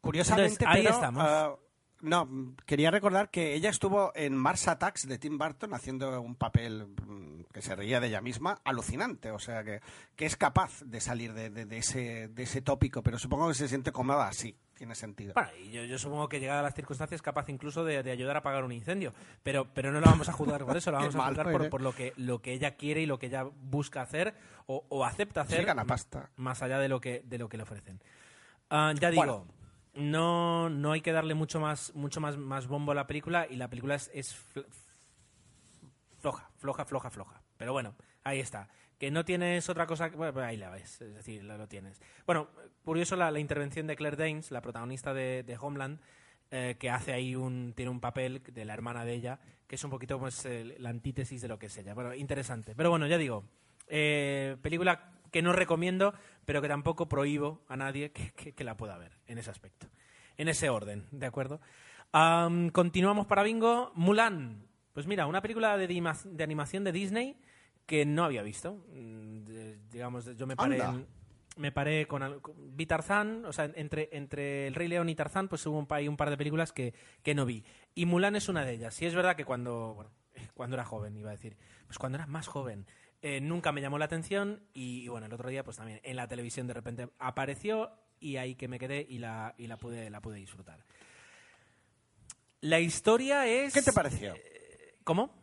Curiosamente, Entonces, ahí pero, estamos. ah, no, quería recordar que ella estuvo en Mars Attacks de Tim Burton haciendo un papel mm, que se reía de ella misma, alucinante. O sea, que, que es capaz de salir de, de- de ese, de ese tópico, pero supongo que se siente cómoda así, tiene sentido. Bueno, y yo, yo supongo que llegada a las circunstancias capaz incluso de, de ayudar a apagar un incendio, pero, pero no la vamos a juzgar por eso, la [LAUGHS] vamos a juzgar por, lo, que, lo que ella quiere y lo que ella busca hacer o, o acepta hacer Sí, gana pasta. más allá de lo que, de lo que le ofrecen. Ah, ya Bueno. No, no hay que darle mucho más, mucho más, más bombo a la película y la película es, es fl- floja, floja, floja, floja. Pero bueno, ahí está. Que no tienes otra cosa, que- ahí la ves, es decir, lo, lo tienes. Bueno, curioso la, la intervención de Claire Danes, la protagonista de, Homeland, eh, que hace ahí un, tiene un papel de la hermana de ella, que es un poquito pues, la antítesis de lo que es ella. Bueno, interesante. Pero bueno, ya digo, eh, película que no recomiendo, pero que tampoco prohíbo a nadie que, que- que la pueda ver en ese aspecto. En ese orden, ¿de acuerdo? Am, continuamos para Bingo. Mulan. Pues mira, una película de, de animación de Disney que no había visto. Mm, de- digamos, yo me paré, en- me paré con, con- vi Tarzán, o sea, entre, entre El Rey León y Tarzán, pues hubo un, pa- hay un par de películas que, que no vi. Y Mulan es una de ellas. Y es verdad que cuando, bueno, [LAUGHS] cuando era joven, iba a decir, pues cuando era más joven, eh, nunca me llamó la atención y, y bueno, el otro día pues también en la televisión de repente apareció y ahí que me quedé y la, y la, pude, la pude disfrutar. La historia es... ¿Qué te pareció? ¿Cómo?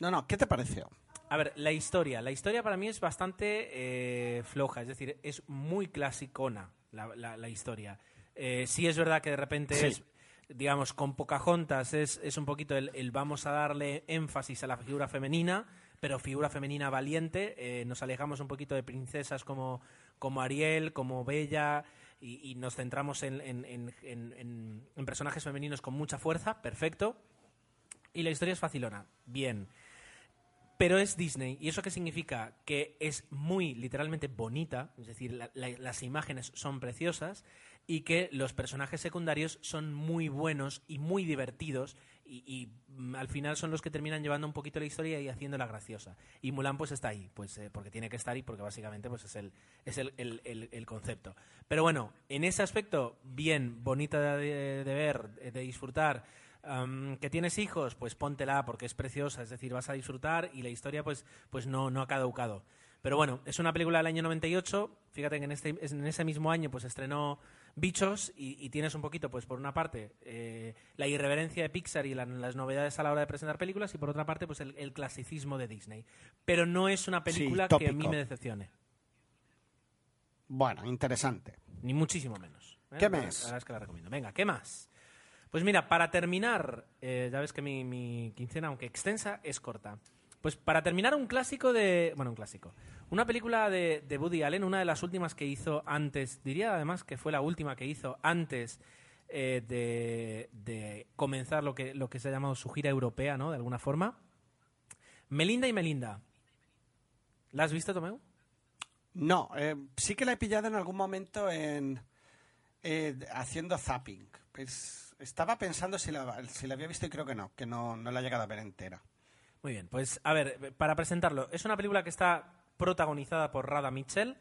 No, no, ¿qué te pareció? A ver, la historia. La historia para mí es bastante eh, floja, es decir, es muy clasicona la, la- la historia. Eh, sí es verdad que de repente Sí. es, digamos, con Pocahontas es, es un poquito el, el vamos a darle énfasis a la figura femenina, pero figura femenina valiente. eh, nos alejamos un poquito de princesas como, como Ariel, como Bella, y, nos centramos en, en- en- en- personajes femeninos con mucha fuerza, perfecto. Y la historia es facilona, bien. Pero es Disney. ¿Y eso qué significa? Que es muy literalmente bonita, es decir, la- la- las imágenes son preciosas y que los personajes secundarios son muy buenos y muy divertidos y, y, al final son los que terminan llevando un poquito la historia y haciéndola graciosa. Y Mulan pues está ahí, pues eh, porque tiene que estar y porque básicamente pues es el, es el, el- el- concepto. Pero bueno, en ese aspecto, bien, bonita de, ver, de disfrutar. Am, que tienes hijos, pues póntela porque es preciosa, es decir, vas a disfrutar y la historia pues, pues no, no ha caducado. Pero bueno, es una película del año 98, fíjate que en, este, en ese mismo año pues estrenó Bichos y, y tienes un poquito, pues por una parte, eh, la irreverencia de Pixar y la- las novedades a la hora de presentar películas y por otra parte, pues el, el clasicismo de Disney. Pero no es una Sí, película que a mí me decepcione, Bueno, interesante. ni muchísimo menos. ¿eh? ¿Qué más? La verdad es que la recomiendo. Venga, ¿qué más? Pues mira, para terminar, eh, ya ves que mi, mi quincena, aunque extensa, es corta. Pues para terminar, un clásico de. Bueno, un clásico. Una película de, de Woody Allen, una de las últimas que hizo antes. Diría además que fue la última que hizo antes eh, de, de comenzar lo que, lo que se ha llamado su gira europea, ¿no? De alguna forma. Melinda y Melinda. ¿La has visto, Tomeu? No, eh, sí que la he pillado en algún momento en eh, haciendo zapping. Pues, estaba pensando si la, si la había visto y creo que no, que no, no la he llegado a ver entera. Muy bien, pues a ver, para presentarlo, es una película que está protagonizada por Rada Mitchell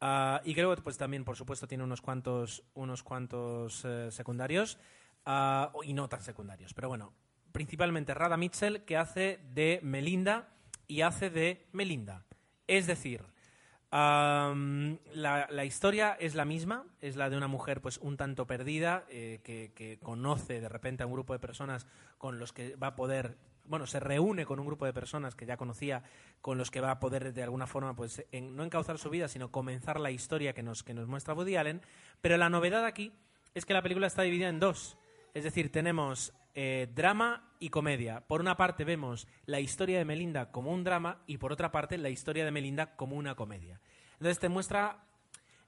ah, y creo que pues también, por supuesto, tiene unos cuantos, unos cuantos eh, secundarios ah, y no tan secundarios. Pero bueno, principalmente Rada Mitchell, que hace de Melinda y hace de Melinda. Es decir, la, la historia es la misma, es la de una mujer pues un tanto perdida eh, que, que conoce de repente a un grupo de personas con los que va a poder, bueno, se reúne con un grupo de personas que ya conocía, con los que va a poder de alguna forma pues en- no encauzar su vida, sino comenzar la historia que nos, que nos muestra Woody Allen. Pero la novedad aquí es que la película está dividida en dos. Es decir, tenemos eh, drama y comedia. Por una parte vemos la historia de Melinda como un drama y por otra parte la historia de Melinda como una comedia. Entonces te muestra...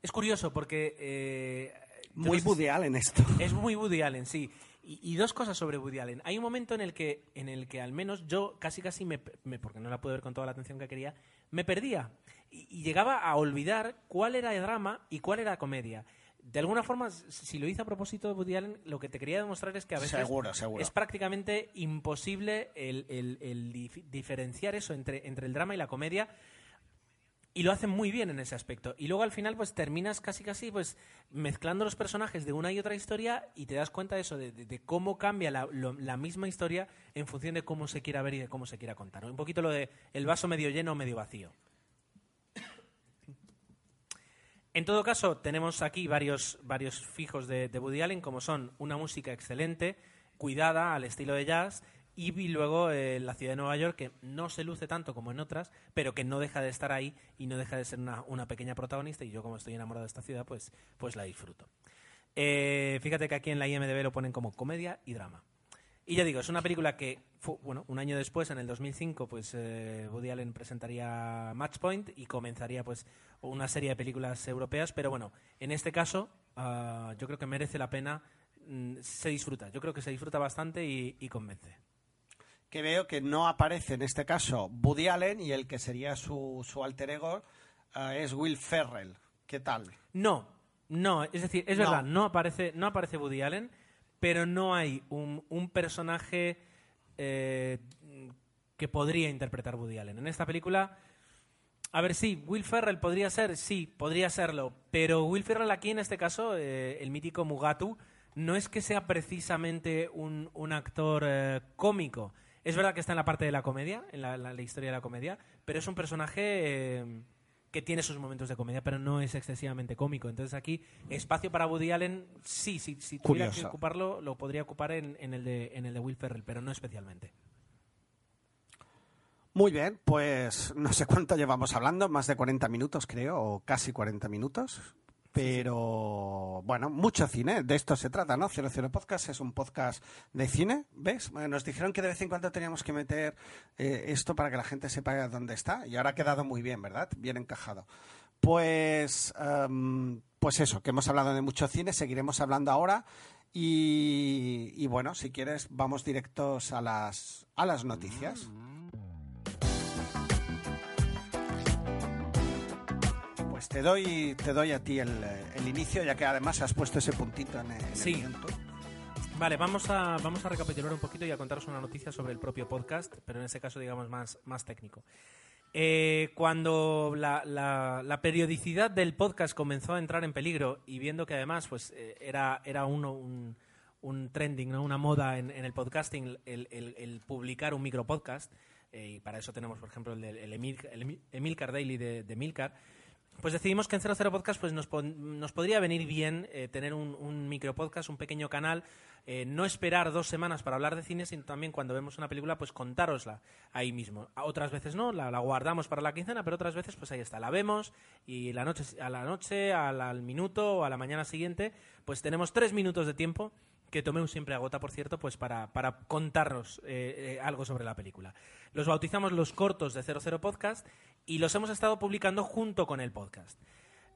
Es curioso porque... eh, Muy Woody Allen esto. es muy Woody Allen, sí. Y, y dos cosas sobre Woody Allen. Hay un momento en el que, en el que al menos yo casi casi me, me- porque no la pude ver con toda la atención que quería, me perdía y, y llegaba a olvidar cuál era el drama y cuál era comedia. De alguna forma, si lo hice a propósito de Woody Allen, lo que te quería demostrar es que a veces Seguro, seguro. es prácticamente imposible el, el- el dif- diferenciar eso entre, entre el drama y la comedia y lo hacen muy bien en ese aspecto. Y luego al final pues terminas casi casi pues mezclando los personajes de una y otra historia y te das cuenta de eso, de, cómo cambia la misma historia en función de cómo se quiera ver y de cómo se quiera contar. Un poquito lo de el vaso medio lleno o medio vacío. En todo caso, tenemos aquí varios, varios fijos de, de Woody Allen, como son una música excelente, cuidada al estilo de jazz, y luego eh, la ciudad de Nueva York, que no se luce tanto como en otras, pero que no deja de estar ahí y no deja de ser una, pequeña protagonista, y yo como estoy enamorado de esta ciudad, pues, pues la disfruto. Eh, fíjate que aquí en la IMDB lo ponen como comedia y drama. Y ya digo, es una película que, bueno, un año después, en el 2005, pues eh, Woody Allen presentaría Matchpoint y comenzaría pues una serie de películas europeas, pero bueno, en este caso ah, yo creo que merece la pena, mm, se disfruta, yo creo que se disfruta bastante y convence. Que veo que no aparece en este caso Woody Allen y el que sería su, su alter ego eh, es Will Ferrell. ¿Qué tal? No, no, es decir, es No. verdad, no aparece, no aparece Woody Allen, pero no hay un, un personaje eh, que podría interpretar Woody Allen. En esta película, a ver, sí, Will Ferrell podría ser, sí, podría serlo, pero Will Ferrell aquí en este caso, eh, el mítico Mugatu, no es que sea precisamente un, un actor eh, cómico. Es verdad que está en la parte de la comedia, en la, la- la historia de la comedia, pero es un personaje eh, que tiene sus momentos de comedia, pero no es excesivamente cómico. Entonces aquí, espacio para Woody Allen, sí, sí si tuviera que ocuparlo, lo podría ocupar en, en el de, en el de Will Ferrell, pero no especialmente. Muy bien, pues no sé cuánto llevamos hablando, más de 40 minutos creo, o casi 40 minutos. Pero bueno, mucho cine, de esto se trata, ¿no? 00 Podcast es un podcast de cine, ¿ves? Bueno, Nos dijeron que de vez en cuando teníamos que meter eh, esto para que la gente sepa dónde está y ahora ha quedado muy bien, ¿verdad? Bien encajado. Pues, em, pues eso, que hemos hablado de mucho cine, seguiremos hablando ahora y, y bueno, si quieres vamos directos a las, a las noticias. Pues te doy, te doy a ti el, el inicio, ya que además has puesto ese puntito en el, Sí. Vale, vamos a, vamos a recapitular un poquito y a contaros una noticia sobre el propio podcast, pero en este caso, digamos, más, más técnico. Eh, cuando la, la- la periodicidad del podcast comenzó a entrar en peligro y viendo que además pues, eh, era, era uno, un, un trending, ¿no? una moda en, en el podcasting, el, el- el publicar un micropodcast, eh, y para eso tenemos, por ejemplo, el, del- el, Emil, el Emil- Emilcar Daily de, de Milcar, pues decidimos que en 00 Podcast pues nos, nos podría venir bien eh, tener un, un micropodcast, un pequeño canal, eh, no esperar dos semanas para hablar de cine, sino también cuando vemos una película, pues contárosla ahí mismo. Otras veces no, la, guardamos para la quincena, pero otras veces pues ahí está, la vemos y la noche, a la noche, al, al minuto o a la mañana siguiente, pues tenemos tres minutos de tiempo que Tomeu siempre agota, por cierto, pues para, para contarnos eh, eh, algo sobre la película. Los bautizamos los cortos de 00 Podcast y los hemos estado publicando junto con el podcast.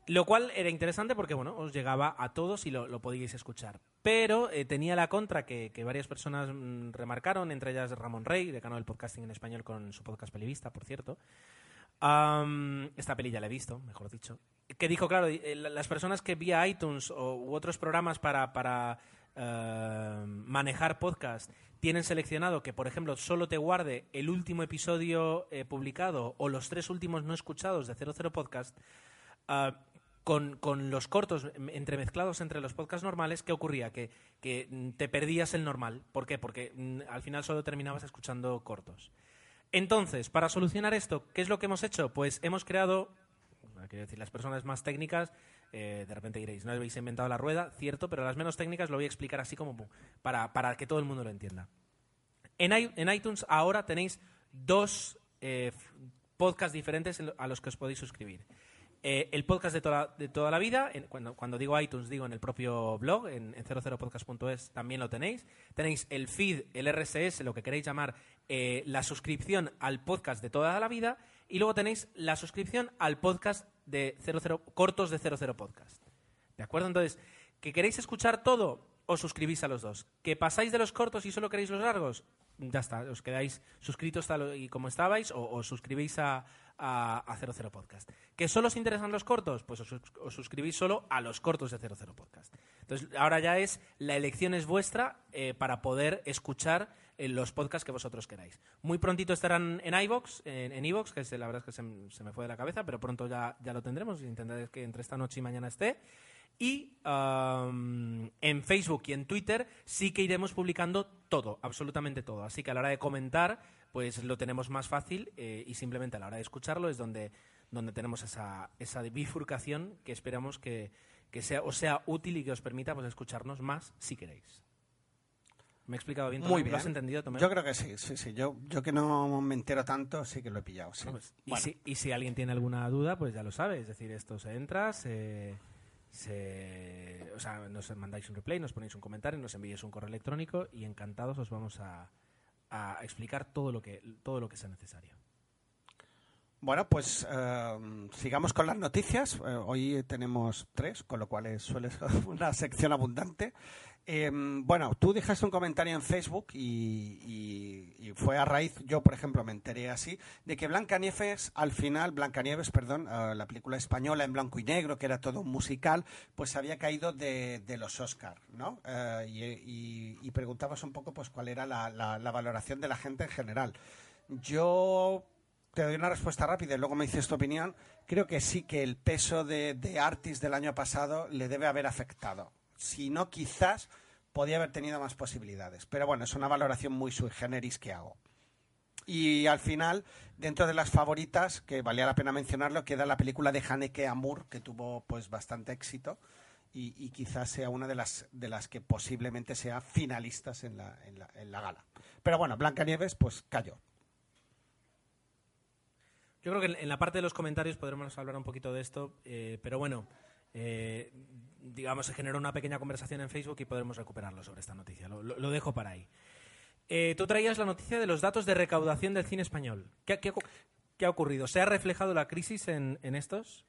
Lo cual era interesante porque, bueno, os llegaba a todos y lo, podíais escuchar. Pero eh, tenía la contra que, que varias personas mm, remarcaron, entre ellas Ramón Rey, decano del podcasting en español con su podcast Pelivista, por cierto. Esta peli ya la he visto, mejor dicho. Que dijo, claro, eh, la- las personas que vía iTunes o, u otros programas para, para eh, manejar podcast tienen seleccionado que, por ejemplo, solo te guarde el último episodio eh, publicado o los tres últimos no escuchados de 00 Podcast, ah, con, con los cortos em, entremezclados entre los podcasts normales, ¿qué ocurría? Que, que te perdías el normal. ¿Por qué? Porque mm, al final solo terminabas escuchando cortos. Entonces, para solucionar esto, ¿qué es lo que hemos hecho? Pues hemos creado, quiero decir, las personas más técnicas, eh, de repente diréis, no habéis inventado la rueda, cierto, pero las menos técnicas lo voy a explicar así como para, para que todo el mundo lo entienda. En, en iTunes ahora tenéis dos eh, podcasts diferentes a los que os podéis suscribir. Eh, el podcast de toda, de toda la vida, cuando, cuando, digo iTunes digo en el propio blog, en, 00podcast.es también lo tenéis. Tenéis el feed, el RSS, lo que queréis llamar, la suscripción al podcast de toda la vida y luego tenéis la suscripción al podcast de 00, cortos de 00 Podcast. ¿De acuerdo? Entonces, ¿que queréis escuchar todo? Os suscribís a los dos. ¿Que pasáis de los cortos y solo queréis los largos? Ya está, os quedáis suscritos tal y como estabais o os suscribís a, a, 00 Podcast. ¿Que solo os interesan los cortos? Pues os, suscribís solo a los cortos de 00 Podcast. Entonces, ahora ya es, la elección es vuestra eh, para poder escuchar eh, los podcasts que vosotros queráis. Muy prontito estarán en iVoox, en que es, la verdad es que se, me fue de la cabeza, pero pronto ya, ya lo tendremos. Intentaré que entre esta noche y mañana esté. Y en Facebook y en Twitter sí que iremos publicando todo, absolutamente todo. Así que a la hora de comentar, pues lo tenemos más fácil eh, y simplemente a la hora de escucharlo es donde, donde tenemos esa, esa bifurcación que esperamos que, sea, os sea útil y que os permita pues, escucharnos más si queréis. ¿Me he explicado bien? Muy bien. ¿Lo has entendido, Tomé? Yo creo que sí, sí, sí. Yo, yo que no me entero tanto, sí que lo he pillado. Pues, y, si, y si alguien tiene alguna duda, pues ya lo sabe. Es decir, esto se entra, se, se, o sea, nos mandáis un replay, nos ponéis un comentario, nos enviáis un correo electrónico y encantados os vamos a, a explicar todo lo que, todo lo que sea necesario. Bueno, pues eh, sigamos con las noticias. Eh, hoy tenemos tres, con lo cual suele ser [LAUGHS] una sección abundante. Em, bueno, tú dejaste un comentario en Facebook y, fue a raíz, yo por ejemplo me enteré así, de que Blancanieves, al final, Blancanieves, perdón, eh, la película española en blanco y negro, que era todo un musical, pues había caído de, los Oscar, ¿no? Eh, y, preguntabas un poco pues cuál era la, valoración de la gente en general. Yo te doy una respuesta rápida y luego me dices tu opinión. Creo que sí que el peso de, de Artis del año pasado le debe haber afectado si no quizás podía haber tenido más posibilidades. Pero bueno, es una valoración muy sui generis que hago. Y al final, dentro de las favoritas, que valía la pena mencionarlo, queda la película de Haneke Amour, que tuvo pues bastante éxito y, quizás sea una de las, de las que posiblemente sea finalistas en la, en la, en la gala. Pero bueno, Blancanieves pues cayó. Yo creo que en la parte de los comentarios podremos hablar un poquito de esto, eh, pero bueno, eh, digamos, se generó una pequeña conversación en Facebook y podremos recuperarlo sobre esta noticia. Lo, dejo para ahí. Eh, tú traías la noticia de los datos de recaudación del cine español. ¿Qué, ha ocurrido? ¿Se ha reflejado la crisis en, estos?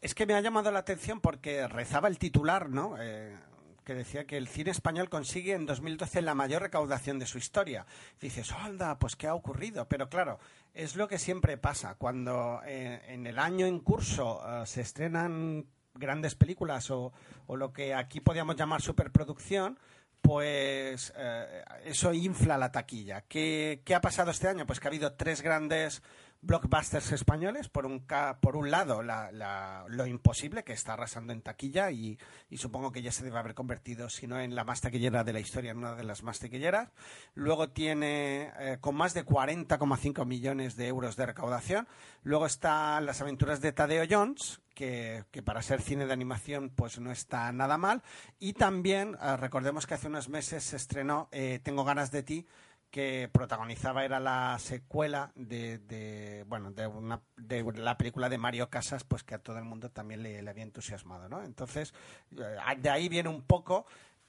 Es que me ha llamado la atención porque rezaba el titular, ¿no? Eh, que decía que el cine español consigue en 2012 la mayor recaudación de su historia. Dices, anda, pues ¿qué ha ocurrido? Pero claro, es lo que siempre pasa. Cuando eh, en el año en curso se estrenan grandes películas o, o lo que aquí podríamos llamar superproducción, pues eh, eso infla la taquilla. ¿Qué, ¿Qué, ha pasado este año? Pues que ha habido tres grandes blockbusters españoles. Por un, por un lado, lo imposible, que está arrasando en taquilla y, supongo que ya se debe haber convertido, si no en la más taquillera de la historia, en una de las más taquilleras. Luego tiene eh, con más de 40,5 millones de euros de recaudación. Luego están Las aventuras de Tadeo Jones, que, para ser cine de animación pues no está nada mal. Y también, eh, recordemos que hace unos meses se estrenó eh, Tengo ganas de ti, que protagonizaba era la secuela de, bueno de, una, de la película de Mario Casas pues que a todo el mundo también le, había entusiasmado no entonces eh, de ahí viene un poco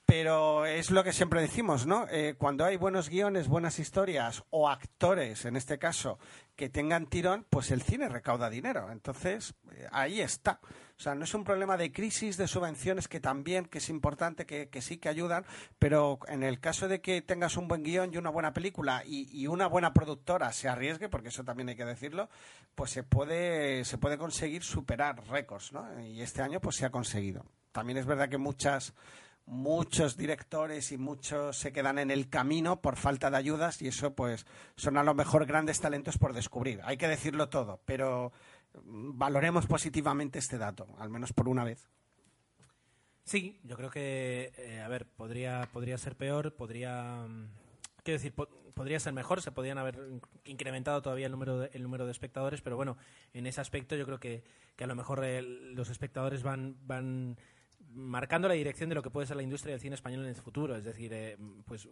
pero es lo que siempre decimos, ¿no? Eh, cuando hay buenos guiones, buenas historias o actores, en este caso, que tengan tirón, pues el cine recauda dinero. Entonces, eh, ahí está. O sea, no es un problema de crisis, de subvenciones, que también, que es importante, que, sí que ayudan, pero en el caso de que tengas un buen guion y una buena película y, una buena productora se arriesgue, porque eso también hay que decirlo, pues se puede, se puede conseguir superar récords, ¿no? Y este año pues se ha conseguido. También es verdad que muchas muchos directores y muchos se quedan en el camino por falta de ayudas y eso pues son a lo mejor grandes talentos por descubrir. Hay que decirlo todo, pero valoremos positivamente este dato, al menos por una vez. Sí, yo creo que, eh, a ver, podría, podría ser peor, podría, mm, quiero decir, podría ser mejor, se podrían haber incrementado todavía el número de, el número de espectadores, pero bueno, en ese aspecto yo creo que, que a lo mejor eh, los espectadores van marcando la dirección de lo que puede ser la industria del cine español en el futuro, es decir, eh, pues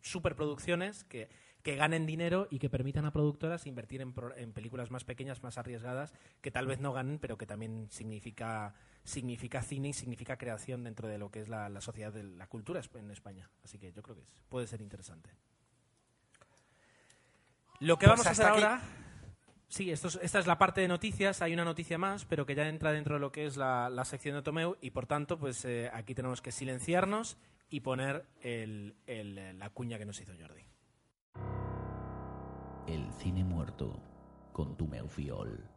superproducciones que, que ganen dinero y que permitan a productoras invertir en, en, películas más pequeñas, más arriesgadas, que tal vez no ganen, pero que también significa, significa cine y significa creación dentro de lo que es la, la sociedad de la cultura en España. Así que yo creo que es, puede ser interesante. Lo que pues vamos a hacer ahora... Sí, esta es la parte de noticias. Hay una noticia más, pero que ya entra dentro de lo que es la, sección de Tomeu y, por tanto, pues eh, aquí tenemos que silenciarnos y poner la cuña que nos hizo Jordi. El cine muerto con Tomeu Fiol.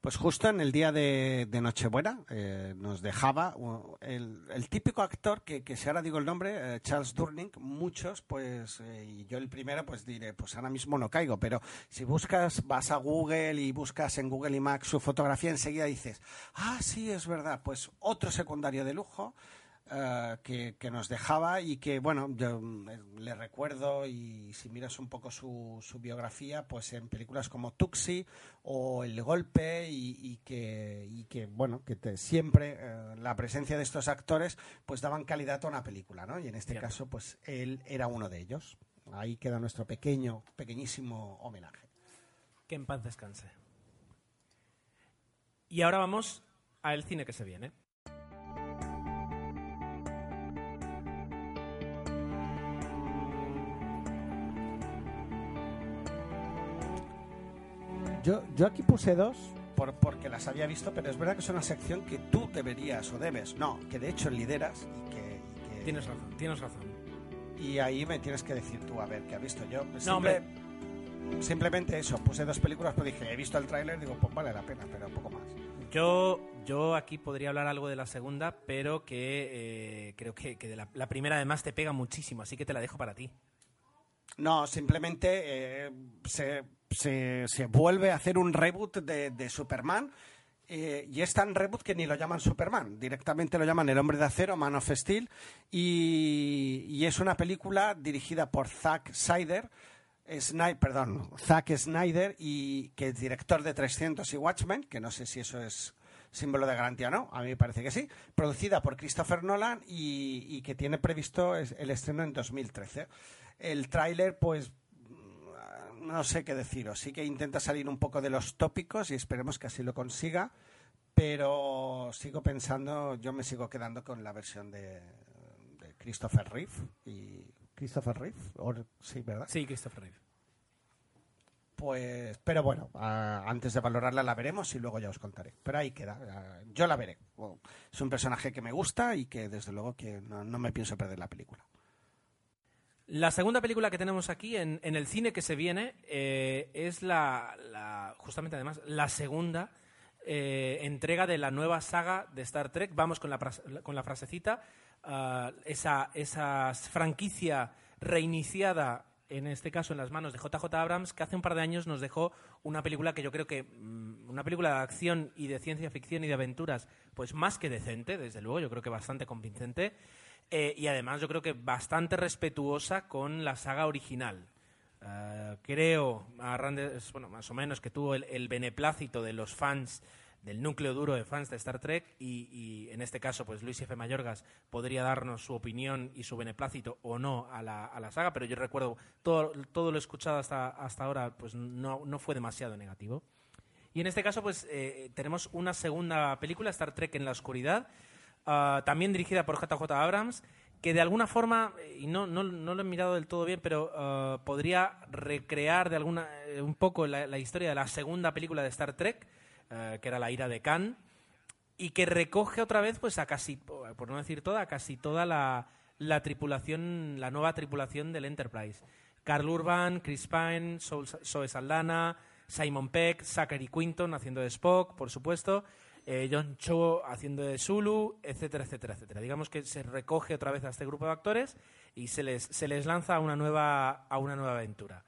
Pues justo en el día de, Nochebuena eh, nos dejaba el, típico actor que, que, si ahora digo el nombre, eh, Charles Durning, muchos, pues, eh, y yo el primero, pues diré, pues ahora mismo no caigo, pero si buscas, vas a Google y buscas en Google y Mac su fotografía, enseguida dices, ah, sí, es verdad, pues otro secundario de lujo, eh, que, nos dejaba y que, bueno, yo mm, le recuerdo y si miras un poco su, su biografía, pues en películas como Tuxi o El Golpe y, que, y que, bueno, que siempre eh, la presencia de estos actores pues daban calidad a una película, ¿no? Y en este caso, pues él era uno de ellos. Ahí queda nuestro pequeño, pequeñísimo homenaje. Que en paz descanse. Y ahora vamos al cine que se viene. Yo, yo aquí puse dos por, porque las había visto, pero es verdad que es una sección que tú deberías o debes, no, que de hecho lideras y que... Tienes razón, tienes razón. Y ahí me tienes que decir tú, a ver, ¿qué has visto yo? No, hombre. Simplemente eso, puse dos películas, pues dije, he visto el tráiler, digo, pues vale la pena, pero poco más. Yo, yo aquí podría hablar algo de la segunda, pero que eh, creo que, de la, la, primera además te pega muchísimo, así que te la dejo para ti. No, simplemente eh, se se, se vuelve a hacer un reboot de, Superman. Eh, y es tan reboot que ni lo llaman Superman, directamente lo llaman El Hombre de Acero, Man of Steel, y, es una película dirigida por Zack Snyder, Snyder, perdón, Zack Snyder, y que es director de 300 y Watchmen, que no sé si eso es símbolo de garantía o no, a mí me parece que sí, producida por Christopher Nolan y, y que tiene previsto el estreno en 2013. El tráiler, pues no sé qué deciros. Sí que intenta salir un poco de los tópicos y esperemos que así lo consiga, pero sigo pensando, yo me sigo quedando con la versión de, Christopher Reeve y Christopher Reeve, sí, ¿verdad? Sí, Christopher Reeve. Pues, pero bueno, antes de valorarla la veremos y luego ya os contaré. Pero ahí queda, yo la veré. es un personaje que me gusta y que desde luego que no me pienso perder la película. La segunda película que tenemos aquí en, el cine que se viene eh, es la, justamente además, la segunda eh, entrega de la nueva saga de Star Trek. Vamos con la, con la frasecita. Ah, esa, esa franquicia reiniciada, en este caso en las manos de JJ Abrams, que hace un par de años nos dejó una película que yo creo que, mm, una película de acción y de ciencia ficción y de aventuras, pues más que decente, desde luego, yo creo que bastante convincente. Eh, y además yo creo que bastante respetuosa con la saga original. Eh, creo, bueno, más o menos, que tuvo el, beneplácito de los fans, del núcleo duro de fans de Star Trek, y, en este caso, pues Luis F. Mayorgas podría darnos su opinión y su beneplácito o no a la, a la saga, pero yo recuerdo todo, todo lo escuchado hasta, hasta ahora, pues no, no fue demasiado negativo. Y en este caso, pues eh, tenemos una segunda película, Star Trek en la oscuridad, Ah, también dirigida por JJ Abrams, que de alguna forma, y no, no, no lo he mirado del todo bien, pero ah, podría recrear de alguna eh, un poco la, historia de la segunda película de Star Trek, eh, que era La ira de Khan, y que recoge otra vez, pues a casi, por no decir toda, a casi toda la, la tripulación, la nueva tripulación del Enterprise. Carl Urban, Chris Pine, Zoe Saldana, Simon Peck, Zachary Quinton haciendo de Spock, por supuesto, eh, John Cho haciendo de Zulu, etcétera, etcétera, etcétera. Digamos que se recoge otra vez a este grupo de actores y se les, se les lanza a una nueva, a una nueva aventura.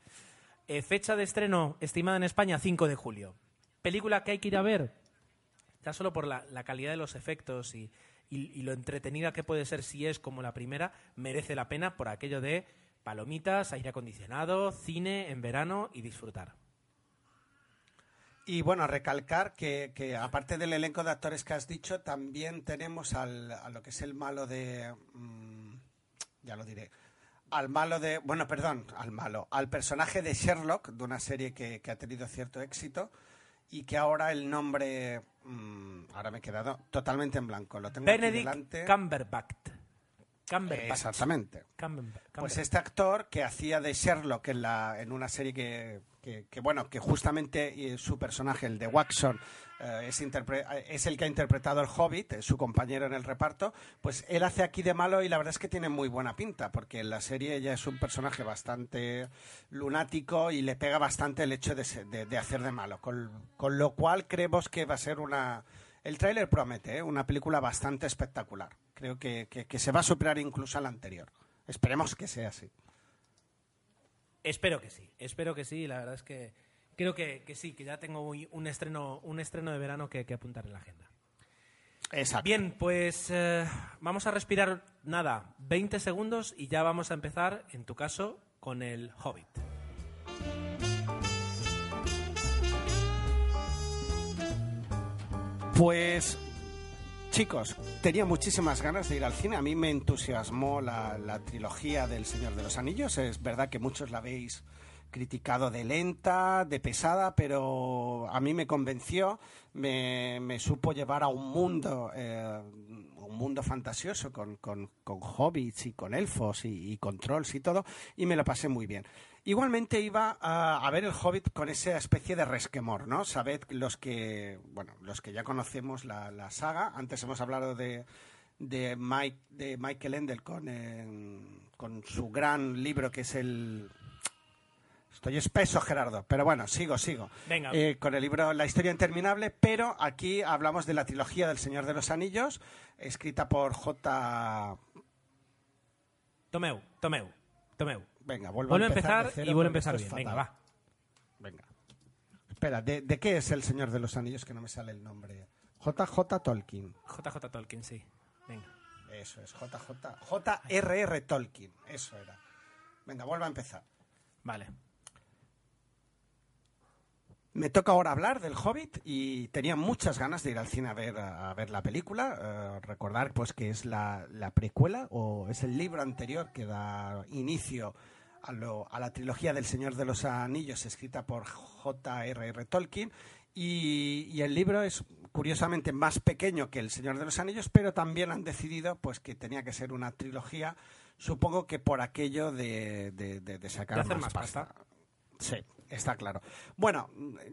Eh, fecha de estreno estimada en España 5 de julio. Película que hay que ir a ver, ya solo por la, la calidad de los efectos y, y- y lo entretenida que puede ser si es como la primera, merece la pena por aquello de palomitas, aire acondicionado, cine en verano y disfrutar. Y bueno, recalcar que, que aparte del elenco de actores que has dicho, también tenemos al, a lo que es el malo de... mm, ya lo diré. Al malo de... Bueno, perdón, al malo. Al personaje de Sherlock, de una serie que, que ha tenido cierto éxito y que ahora el nombre... mm, ahora me he quedado totalmente en blanco. Lo tengo Benedict delante. Cumberbatch. Cumberbatch. Exactamente. Cumberbatch. Pues este actor que hacía de Sherlock en, la, en una serie que, que- que, bueno, que justamente eh, su personaje, el de Watson, eh, es, eh, es el que ha interpretado el Hobbit, eh, su compañero en el reparto, pues él hace aquí de malo y la verdad es que tiene muy buena pinta, porque en la serie ella es un personaje bastante lunático y le pega bastante el hecho de, de- de hacer de malo, con, con lo cual creemos que va a ser una... El tráiler promete, ¿eh? una película bastante espectacular. Creo que, que- que se va a superar incluso a la anterior. Esperemos que sea así. Espero que sí, espero que sí. La verdad es que creo que, que sí, que ya tengo un un estreno, un estreno de verano que, que apuntar en la agenda. Exacto. Bien, pues eh, vamos a respirar nada, 20 segundos y ya vamos a empezar, en tu caso, con el Hobbit. Pues, chicos, tenía muchísimas ganas de ir al cine. A mí me entusiasmó la, trilogía del Señor de los Anillos. Es verdad que muchos la habéis criticado de lenta, de pesada, pero a mí me convenció, me, me supo llevar a un mundo, eh, un mundo fantasioso con, con- con hobbits y con elfos y, y con trolls y todo, y me lo pasé muy bien. Igualmente iba a, a ver el Hobbit con esa especie de resquemor, ¿no? Sabed los que, bueno, los que ya conocemos la, la saga. Antes hemos hablado de, de, Mike, de Michael Endel con, eh, con su gran libro que es el... Estoy espeso, Gerardo, pero bueno, sigo, sigo. Venga. Eh, con el libro La historia interminable, pero aquí hablamos de la trilogía del Señor de los Anillos, escrita por J. Tomeu, Tomeu, Tomeu. Venga, vuelvo, Vuelve a empezar cero y vuelve a empezar bien. Venga, va. Venga. Espera, ¿de, de qué es el Señor de los Anillos que no me sale el nombre? JJ Tolkien. JJ Tolkien, sí. Venga. Eso es, JJ. JRR Tolkien. Eso era. Venga, vuelvo a empezar. Vale. Me toca ahora hablar del Hobbit y tenía muchas ganas de ir al cine a ver, a ver la película. Eh, recordar pues que es la, la precuela o es el libro anterior que da inicio a, lo- a la trilogía del Señor de los Anillos escrita por J.R.R. Tolkien. Y, y el libro es curiosamente más pequeño que el Señor de los Anillos, pero también han decidido pues que tenía que ser una trilogía, supongo que por aquello de, de- de- de sacar De hacer más, más pasta. pasta. Sí, está claro. Bueno,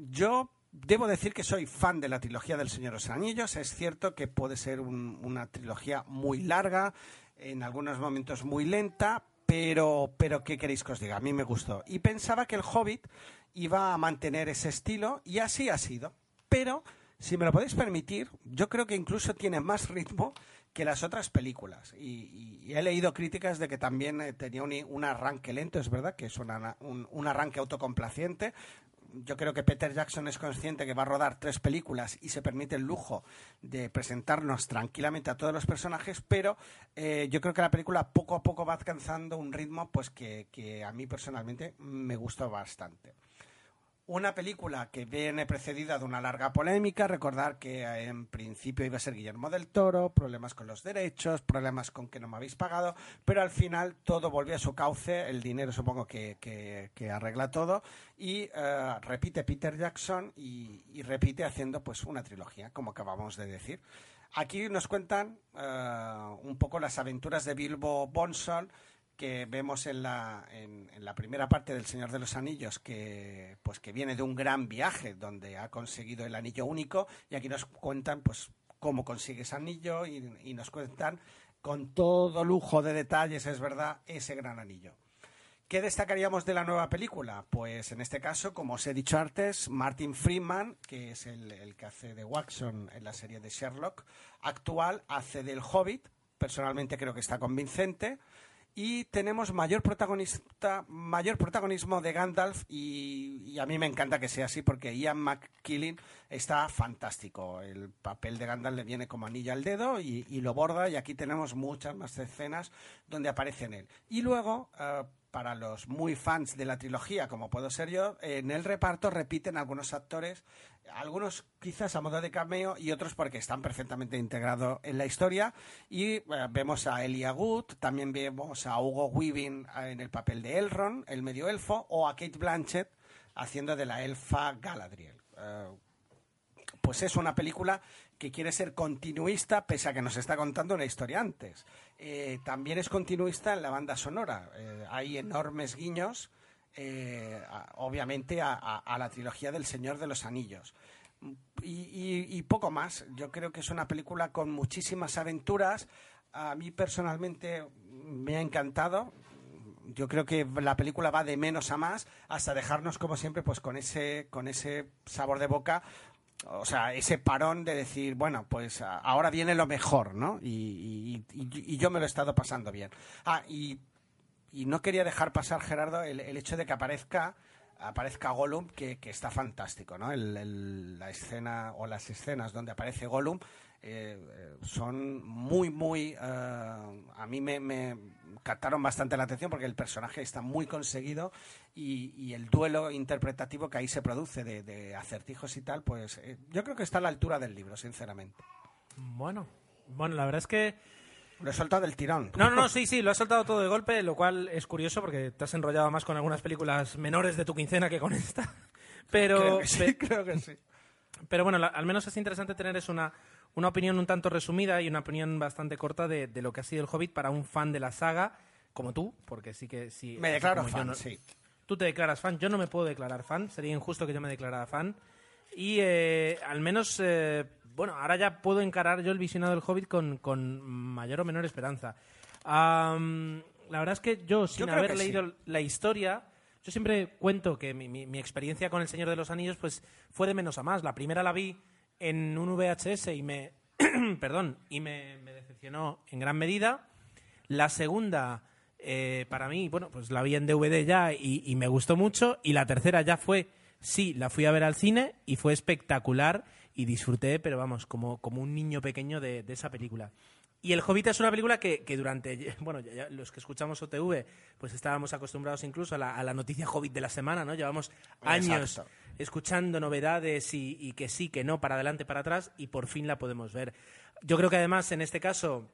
yo debo decir que soy fan de la trilogía del Señor de los Anillos. Es cierto que puede ser un- una trilogía muy larga, en algunos momentos muy lenta, pero, pero ¿qué queréis que os diga? A mí me gustó. Y pensaba que el Hobbit iba a mantener ese estilo y así ha sido. Pero, si me lo podéis permitir, yo creo que incluso tiene más ritmo que las otras películas. Y, he leído críticas de que también eh, tenía un, arranque lento, es verdad, que es una- un, un arranque autocomplaciente. Yo creo que Peter Jackson es consciente que va a rodar tres películas y se permite el lujo de presentarnos tranquilamente a todos los personajes, pero eh, yo creo que la película poco a poco va alcanzando un ritmo pues que, que a mí personalmente me gustó bastante. Una película que viene precedida de una larga polémica. Recordar que eh, en principio iba a ser Guillermo del Toro, problemas con los derechos, problemas con que no me habéis pagado, pero al final todo volvió a su cauce. El dinero supongo que, que- arregla todo. Y eh, repite Peter Jackson y, repite haciendo pues una trilogía, como acabamos de decir. Aquí nos cuentan eh, un poco las aventuras de Bilbo Bonsall que vemos en la, en, en la primera parte del Señor de los Anillos, que, pues, que viene de un gran viaje donde ha conseguido el anillo único, y aquí nos cuentan pues, cómo consigue ese anillo y, y nos cuentan con todo lujo de detalles, es verdad, ese gran anillo. ¿Qué destacaríamos de la nueva película? Pues en este caso, como os he dicho antes, Martin Freeman, que es el, el que hace de Watson en la serie de Sherlock, actual hace del Hobbit. Personalmente creo que está convincente y tenemos mayor protagonista, mayor protagonismo de Gandalf y, y, a mí me encanta que sea así porque Ian McKellen está fantástico. El papel de Gandalf le viene como anilla al dedo y, lo borda y aquí tenemos muchas más escenas donde aparece en él. Y luego, uh, para los muy fans de la trilogía, como puedo ser yo, en el reparto repiten algunos actores, algunos quizás a modo de cameo y otros porque están perfectamente integrados en la historia. Y eh, vemos a Elia Good, también vemos a Hugo Weaving en el papel de Elrond, el medio elfo, o a Kate Blanchett haciendo de la elfa Galadriel. Eh, pues es una película que quiere ser continuista pese a que nos está contando una historia antes. Eh, también es continuista en la banda sonora. Eh, hay enormes guiños, eh, obviamente, a, la trilogía del Señor de los Anillos. Y, y, y, poco más. Yo creo que es una película con muchísimas aventuras. A mí personalmente me ha encantado. Yo creo que la película va de menos a más hasta dejarnos, como siempre, pues con ese, con ese sabor de boca o sea, ese parón de decir, bueno, pues ahora viene lo mejor, ¿no? Y, yo me lo he estado pasando bien. Ah, y, no quería dejar pasar, Gerardo, el, el hecho de que aparezca aparezca Gollum, que, que está fantástico, ¿no? El, la escena o las escenas donde aparece Gollum eh, son muy, muy... Uh, a mí me, me, captaron bastante la atención porque el personaje está muy conseguido y, y el duelo interpretativo que ahí se produce de, de acertijos y tal, pues eh, yo creo que está a la altura del libro, sinceramente. Bueno, bueno, la verdad es que... Lo he soltado del tirón. No, no, no, sí, sí, lo has soltado todo de golpe, lo cual es curioso porque te has enrollado más con algunas películas menores de tu quincena que con esta. [LAUGHS] Pero... Creo que sí, creo que sí. Pero bueno, la, al menos es interesante tener es una, una opinión un tanto resumida y una opinión bastante corta de, de, lo que ha sido el Hobbit para un fan de la saga como tú, porque sí que sí. Me declaro fan, no, sí. Tú te declaras fan, yo no me puedo declarar fan, sería injusto que yo me declarara fan. Y eh, al menos, eh, bueno, ahora ya puedo encarar yo el visionado del Hobbit con, con mayor o menor esperanza. Um, la verdad es que yo, sin yo haber leído sí. la historia, yo siempre cuento que mi, mi, mi, experiencia con El Señor de los Anillos pues fue de menos a más. La primera la vi en un VHS y me, [CLEARS THROAT] perdón, y me, me, decepcionó en gran medida. La segunda, eh, para mí, bueno, pues la vi en DVD ya y, y, me gustó mucho. Y la tercera ya fue, sí, la fui a ver al cine y fue espectacular y disfruté, pero vamos, como, como un niño pequeño de, de esa película. Y El Hobbit es una película que, que durante, [LAUGHS] bueno, ya, ya, los que escuchamos OTV, pues estábamos acostumbrados incluso a la, a la, noticia Hobbit de la semana, ¿no? Llevamos años Exacto. escuchando novedades y, y, que sí, que no, para adelante, para atrás, y por fin la podemos ver. Yo creo que además, en este caso,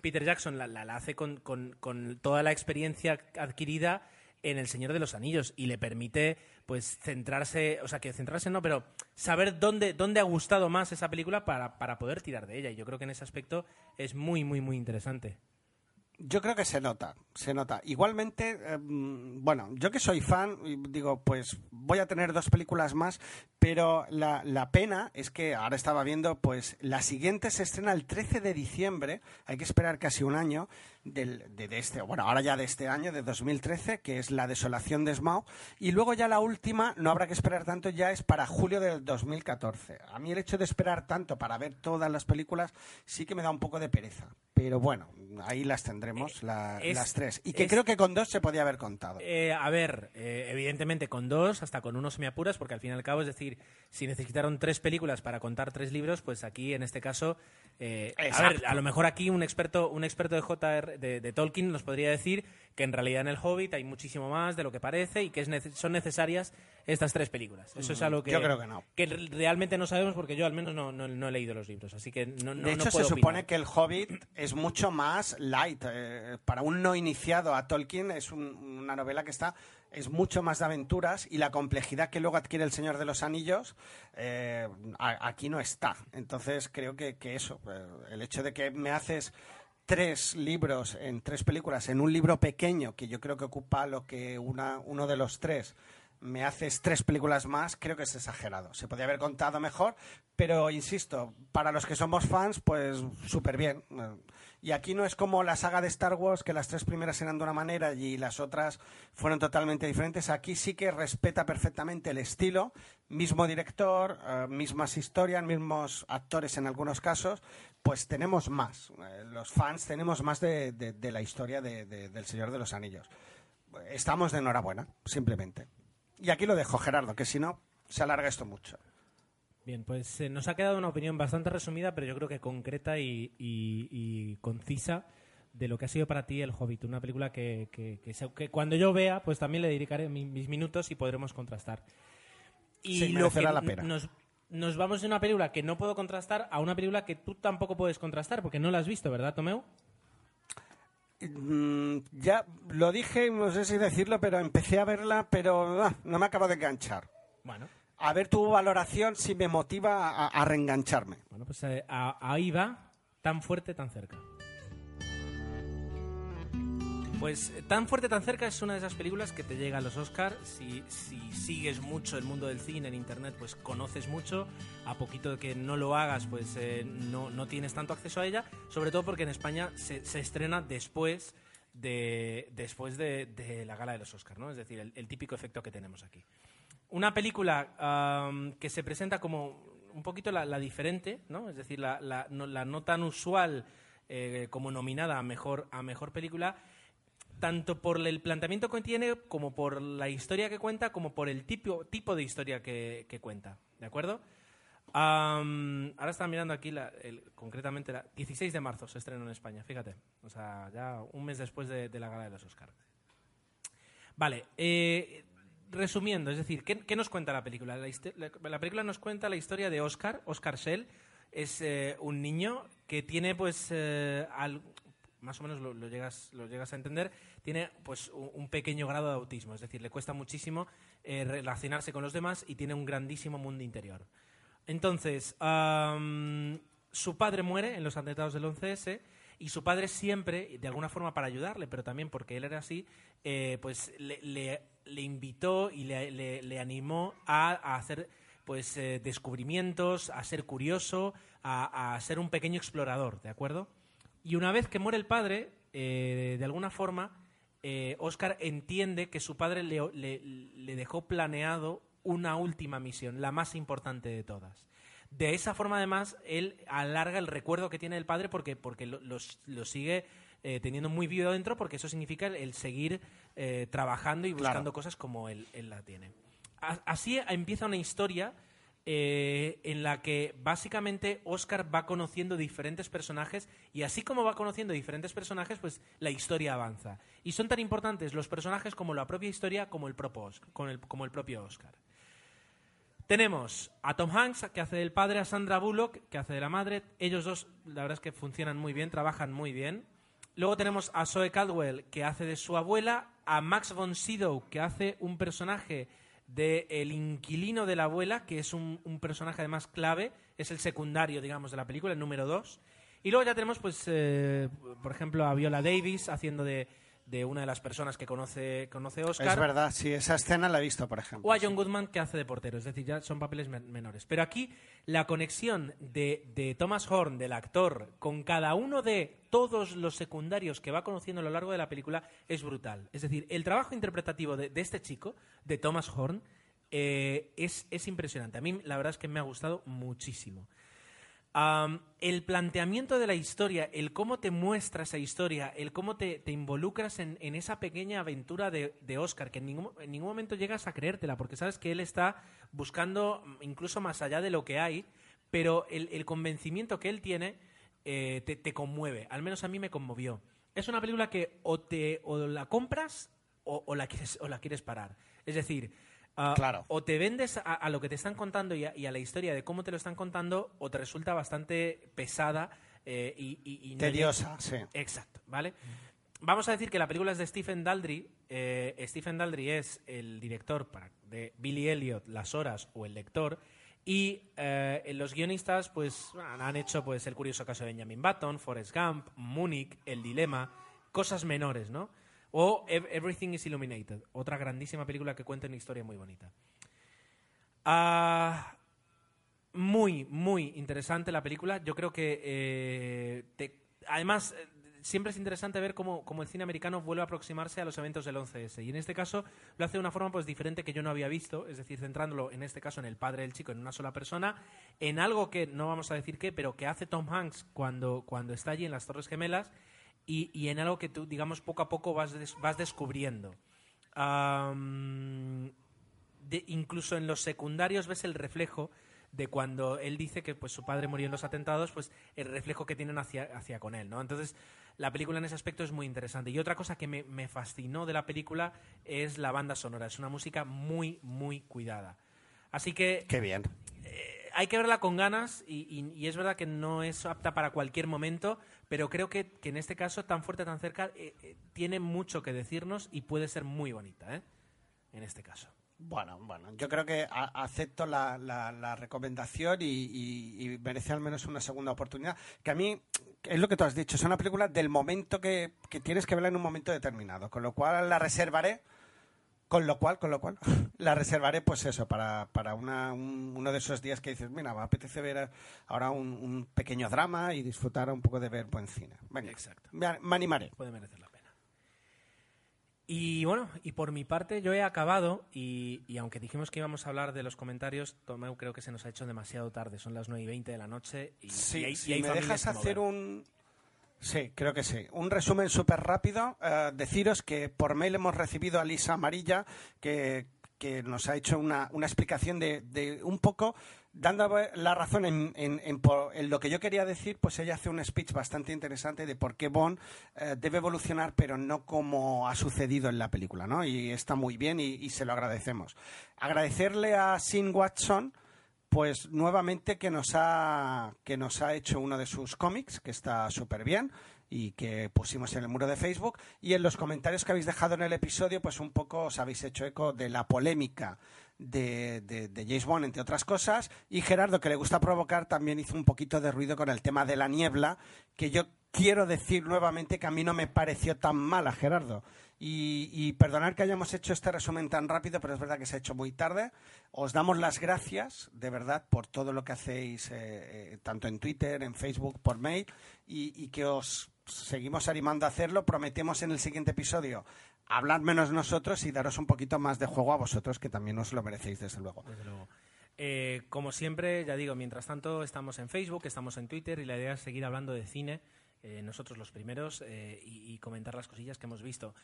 Peter Jackson la, la, la hace con, con, con toda la experiencia adquirida en El Señor de los Anillos y le permite pues centrarse, o sea, que centrarse no, pero saber dónde, dónde ha gustado más esa película para, para poder tirar de ella. Y yo creo que en ese aspecto es muy, muy, muy interesante. Yo creo que se nota, se nota. Igualmente, eh, bueno, yo que soy fan, digo, pues voy a tener dos películas más, pero la, la, pena es que ahora estaba viendo, pues la siguiente se estrena el 13 de diciembre, hay que esperar casi un año, del, de, de, este, bueno, ahora ya de este año, de 2013, que es La Desolación de Smaug, y luego ya la última, no habrá que esperar tanto, ya es para julio del 2014. A mí el hecho de esperar tanto para ver todas las películas sí que me da un poco de pereza, pero bueno, ahí las tendremos, la, es, las tres, y que es, creo que con dos se podía haber contado. Eh, a ver, eh, evidentemente con dos, hasta con uno se me apuras, porque al fin y al cabo, es decir, si necesitaron tres películas para contar tres libros, pues aquí, en este caso, eh, a ver, a lo mejor aquí un experto, un experto de JR de, de, Tolkien nos podría decir que en realidad en el Hobbit hay muchísimo más de lo que parece y que es nece son necesarias estas tres películas. Eso es algo que, yo creo que, no. que realmente no sabemos porque yo al menos no, no, no he leído los libros, así que no, De hecho, no se supone opinar. que el Hobbit es mucho más light. Eh, para un no iniciado a Tolkien es un, una novela que está es mucho más de aventuras y la complejidad que luego adquiere el Señor de los Anillos eh, aquí no está. Entonces creo que, que eso, eh, el hecho de que me haces tres libros en tres películas en un libro pequeño que yo creo que ocupa lo que una, uno de los tres me haces tres películas más, creo que es exagerado. Se podría haber contado mejor, pero insisto, para los que somos fans, pues súper bien. Y aquí no es como la saga de Star Wars, que las tres primeras eran de una manera y las otras fueron totalmente diferentes. Aquí sí que respeta perfectamente el estilo, mismo director, eh, mismas historias, mismos actores en algunos casos, pues tenemos más. Eh, los fans tenemos más de, de la historia de, del Señor de los Anillos. Estamos de enhorabuena, simplemente. Y aquí lo dejo, Gerardo, que si no, se alarga esto mucho. Bien, pues eh, nos ha quedado una opinión bastante resumida, pero yo creo que concreta y, concisa de lo que ha sido para ti El Hobbit. Una película que, que, cuando yo vea, pues también le dedicaré mis, minutos y podremos contrastar. Y lo que la pena. Nos, nos vamos de una película que no puedo contrastar a una película que tú tampoco puedes contrastar, porque no la has visto, ¿verdad, Tomeu? Mm, ya lo dije, no sé si decirlo, pero empecé a verla, pero ah, no me acabo de enganchar. Bueno. A ver tu valoración si me motiva a, reengancharme. Bueno, pues eh, ahí va, tan fuerte, tan cerca. Pues eh, Tan fuerte, tan cerca es una de esas películas que te llega a los Oscars. Si, sigues mucho el mundo del cine en Internet, pues conoces mucho. A poquito de que no lo hagas, pues eh, no, tienes tanto acceso a ella. Sobre todo porque en España se, estrena después de, después de, la gala de los Oscars, ¿no? Es decir, el, típico efecto que tenemos aquí. Una película que se presenta como un poquito la, diferente, ¿no? Es decir, la, no, tan usual eh, como nominada a mejor, a mejor película tanto por el planteamiento que tiene, como por la historia que cuenta, como por el tipo, tipo de historia que, cuenta. ¿De acuerdo? ahora están mirando aquí, concretamente, la 16 de marzo se estrenó en España, fíjate. O sea, ya un mes después de, la gala de los Oscars. Vale, eh, resumiendo, es decir, ¿qué, nos cuenta la película? La, película nos cuenta la historia de Oscar, Oscar Shell. Es eh, un niño que tiene, pues, eh, más o menos lo, llegas, lo llegas a entender, tiene pues un pequeño grado de autismo, es decir, le cuesta muchísimo eh, relacionarse con los demás y tiene un grandísimo mundo interior. Entonces, su padre muere en los atentados del 11S y su padre siempre, de alguna forma para ayudarle, pero también porque él era así, pues le, invitó y le, animó a, hacer pues eh, descubrimientos, a ser curioso, a, ser un pequeño explorador, ¿de acuerdo? Y una vez que muere el padre, de alguna forma, eh, Oscar entiende que su padre le, dejó planeado una última misión, la más importante de todas. De esa forma, además, él alarga el recuerdo que tiene del padre porque, porque lo, sigue eh, teniendo muy vivo dentro, porque eso significa el, seguir eh, trabajando y buscando cosas como él, él la tiene. Así empieza una historia eh, en la que básicamente Oscar va conociendo diferentes personajes y así como va conociendo diferentes personajes, pues la historia avanza. Y son tan importantes los personajes como la propia historia como el propio, como el propio Oscar. Tenemos a Tom Hanks, que hace del padre, a Sandra Bullock, que hace de la madre. Ellos dos, la verdad es que funcionan muy bien, trabajan muy bien. Luego tenemos a Zoe Caldwell, que hace de su abuela, a Max von Sydow, que hace un personaje de el inquilino de la abuela, que es un, personaje además clave, es el secundario, digamos, de la película, el número dos. Y luego ya tenemos, pues, eh, por ejemplo, a Viola Davis haciendo de de una de las personas que conoce, conoce Oscar. Es verdad, sí, esa escena la he visto, por ejemplo. O a John Goodman que hace de portero, es decir, ya son papeles menores. Pero aquí la conexión de, de, Thomas Horn, del actor, con cada uno de todos los secundarios que va conociendo a lo largo de la película es brutal. Es decir, el trabajo interpretativo de, este chico, de Thomas Horn, eh, es, es impresionante. A mí la verdad es que me ha gustado muchísimo el planteamiento de la historia, el cómo te muestra esa historia, el cómo te, involucras en, esa pequeña aventura de, Oscar, que en ningún, en ningún, momento llegas a creértela, porque sabes que él está buscando incluso más allá de lo que hay, pero el, convencimiento que él tiene eh, te, conmueve, al menos a mí me conmovió. Es una película que o, te, o la compras o, la quieres, o la quieres parar. Es decir, Ah, claro. O te vendes a, lo que te están contando y a, la historia de cómo te lo están contando, o te resulta bastante pesada eh, y, Tediosa, sí. Exacto, ¿vale? Vamos a decir que la película es de Stephen Daldry. Eh, Stephen Daldry es el director de Billy Elliot, Las Horas o El Lector. Y eh, los guionistas pues han hecho pues El curioso caso de Benjamin Button, Forrest Gump, Munich, El Dilema, cosas menores, ¿no? O Ev- Everything is Illuminated, otra grandísima película que cuenta una historia muy bonita. Ah, muy, muy interesante la película. Yo creo que, eh, además, eh, siempre es interesante ver cómo, cómo el cine americano vuelve a aproximarse a los eventos del 11S. Y en este caso lo hace de una forma pues diferente que yo no había visto, es decir, centrándolo en este caso en el padre del chico, en una sola persona, en algo que no vamos a decir qué, pero que hace Tom Hanks cuando, cuando está allí en las Torres Gemelas y, y en algo que tú, digamos, poco a poco vas, des- vas descubriendo. Am, de- incluso en los secundarios ves el reflejo de cuando él dice que pues su padre murió en los atentados, pues el reflejo que tienen hacia, hacia con él, ¿no? Entonces, la película en ese aspecto es muy interesante. Y otra cosa que me, me fascinó de la película es la banda sonora. Es una música muy, muy cuidada. Así que Qué bien. eh, hay que verla con ganas y, y- y es verdad que no es apta para cualquier momento, pero creo que, que en este caso, tan fuerte, tan cerca, eh, eh, tiene mucho que decirnos y puede ser muy bonita, ¿eh? En este caso. Bueno, bueno, yo creo que a- acepto la, la- la recomendación y, y- y merece al menos una segunda oportunidad. Que a mí, es lo que tú has dicho, es una película del momento que, que tienes que verla en un momento determinado, con lo cual la reservaré, con lo cual, con lo cual, [LAUGHS] la reservaré pues eso, para, para una- un- uno de esos días que dices, mira, me apetece ver ahora un, un pequeño drama y disfrutar un poco de ver buen cine. Venga, Exacto. me, me animaré. puede merecer la pena. Y bueno, y por mi parte yo he acabado y, y aunque dijimos que íbamos a hablar de los comentarios, Tomeu creo que se nos ha hecho demasiado tarde, son las 9 y 20 de la noche y, Sí, y hay, si y hay me dejas hacer un... Sí, creo que sí. Un resumen súper rápido. eh, deciros que por mail hemos recibido a Lisa Amarilla, que, que nos ha hecho una, una explicación de, de un poco, dando la razón en, en- por- en lo que yo quería decir, pues ella hace un speech bastante interesante de por qué Bond eh, debe evolucionar, pero no como ha sucedido en la película, ¿no? Y está muy bien y, y se lo agradecemos. Agradecerle a Sin Watson pues nuevamente que nos ha que nos ha hecho uno de sus cómics que está súper bien y que pusimos en el muro de Facebook. Y en los comentarios que habéis dejado en el episodio pues un poco os habéis hecho eco de la polémica de, de, de James Bond entre otras cosas. Y Gerardo que le gusta provocar también hizo un poquito de ruido con el tema de la niebla que yo quiero decir nuevamente que a mí no me pareció tan mala Gerardo y, y perdonar que hayamos hecho este resumen tan rápido, pero es verdad que se ha hecho muy tarde. Os damos las gracias, de verdad, por todo lo que hacéis, eh, eh, tanto en Twitter, en Facebook, por mail, y, que os seguimos animando a hacerlo. Prometemos en el siguiente episodio hablar menos nosotros y daros un poquito más de juego a vosotros, que también os lo merecéis, desde luego. Desde luego. Eh, como siempre, ya digo, mientras tanto estamos en Facebook, estamos en Twitter y la idea es seguir hablando de cine, eh, nosotros los primeros, eh, y, comentar las cosillas que hemos visto.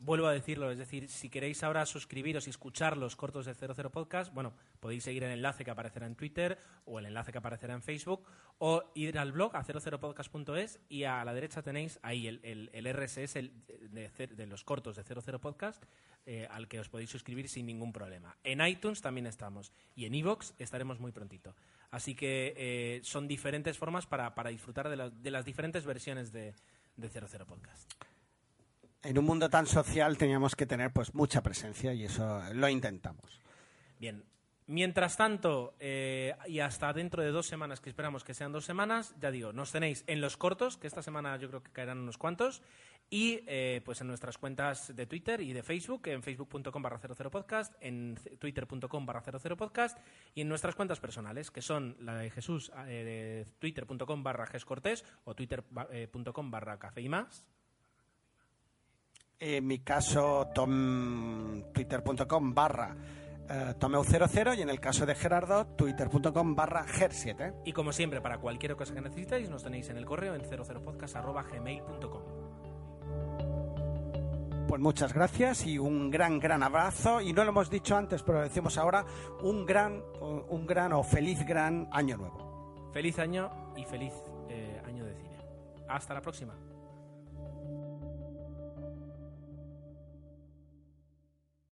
Vuelvo a decirlo, es decir, si queréis ahora suscribiros y escuchar los cortos de 00 Podcast, bueno, podéis seguir el enlace que aparecerá en Twitter o el enlace que aparecerá en Facebook o ir al blog a 00podcast.es y a la derecha tenéis ahí el, el- RSS de los cortos de 00 Podcast eh, al que os podéis suscribir sin ningún problema. En iTunes también estamos y en iVoox estaremos muy prontito. Así que eh, son diferentes formas para, para disfrutar de, la- de las diferentes versiones de, de 00 Podcast. En un mundo tan social teníamos que tener pues mucha presencia y eso lo intentamos. Bien. Mientras tanto, eh, y hasta dentro de dos semanas, que esperamos que sean dos semanas, ya digo, nos tenéis en los cortos, que esta semana yo creo que caerán unos cuantos, y eh, pues en nuestras cuentas de Twitter y de Facebook, en facebook.com barra 00podcast, en c- twitter.com barra 00podcast, y en nuestras cuentas personales, que son la de Jesús, eh, twitter.com barra gescortés o twitter.com barra café y más. En mi caso, tom, twitter.com barra eh, tomeu00 y en el caso de Gerardo, twitter.com barra ger7. Y como siempre, para cualquier cosa que necesitéis, nos tenéis en el correo en 00podcast.gmail.com. Pues muchas gracias y un gran, gran abrazo. Y no lo hemos dicho antes, pero lo decimos ahora, un gran, un gran o feliz gran año nuevo. Feliz año y feliz eh, año de cine. Hasta la próxima.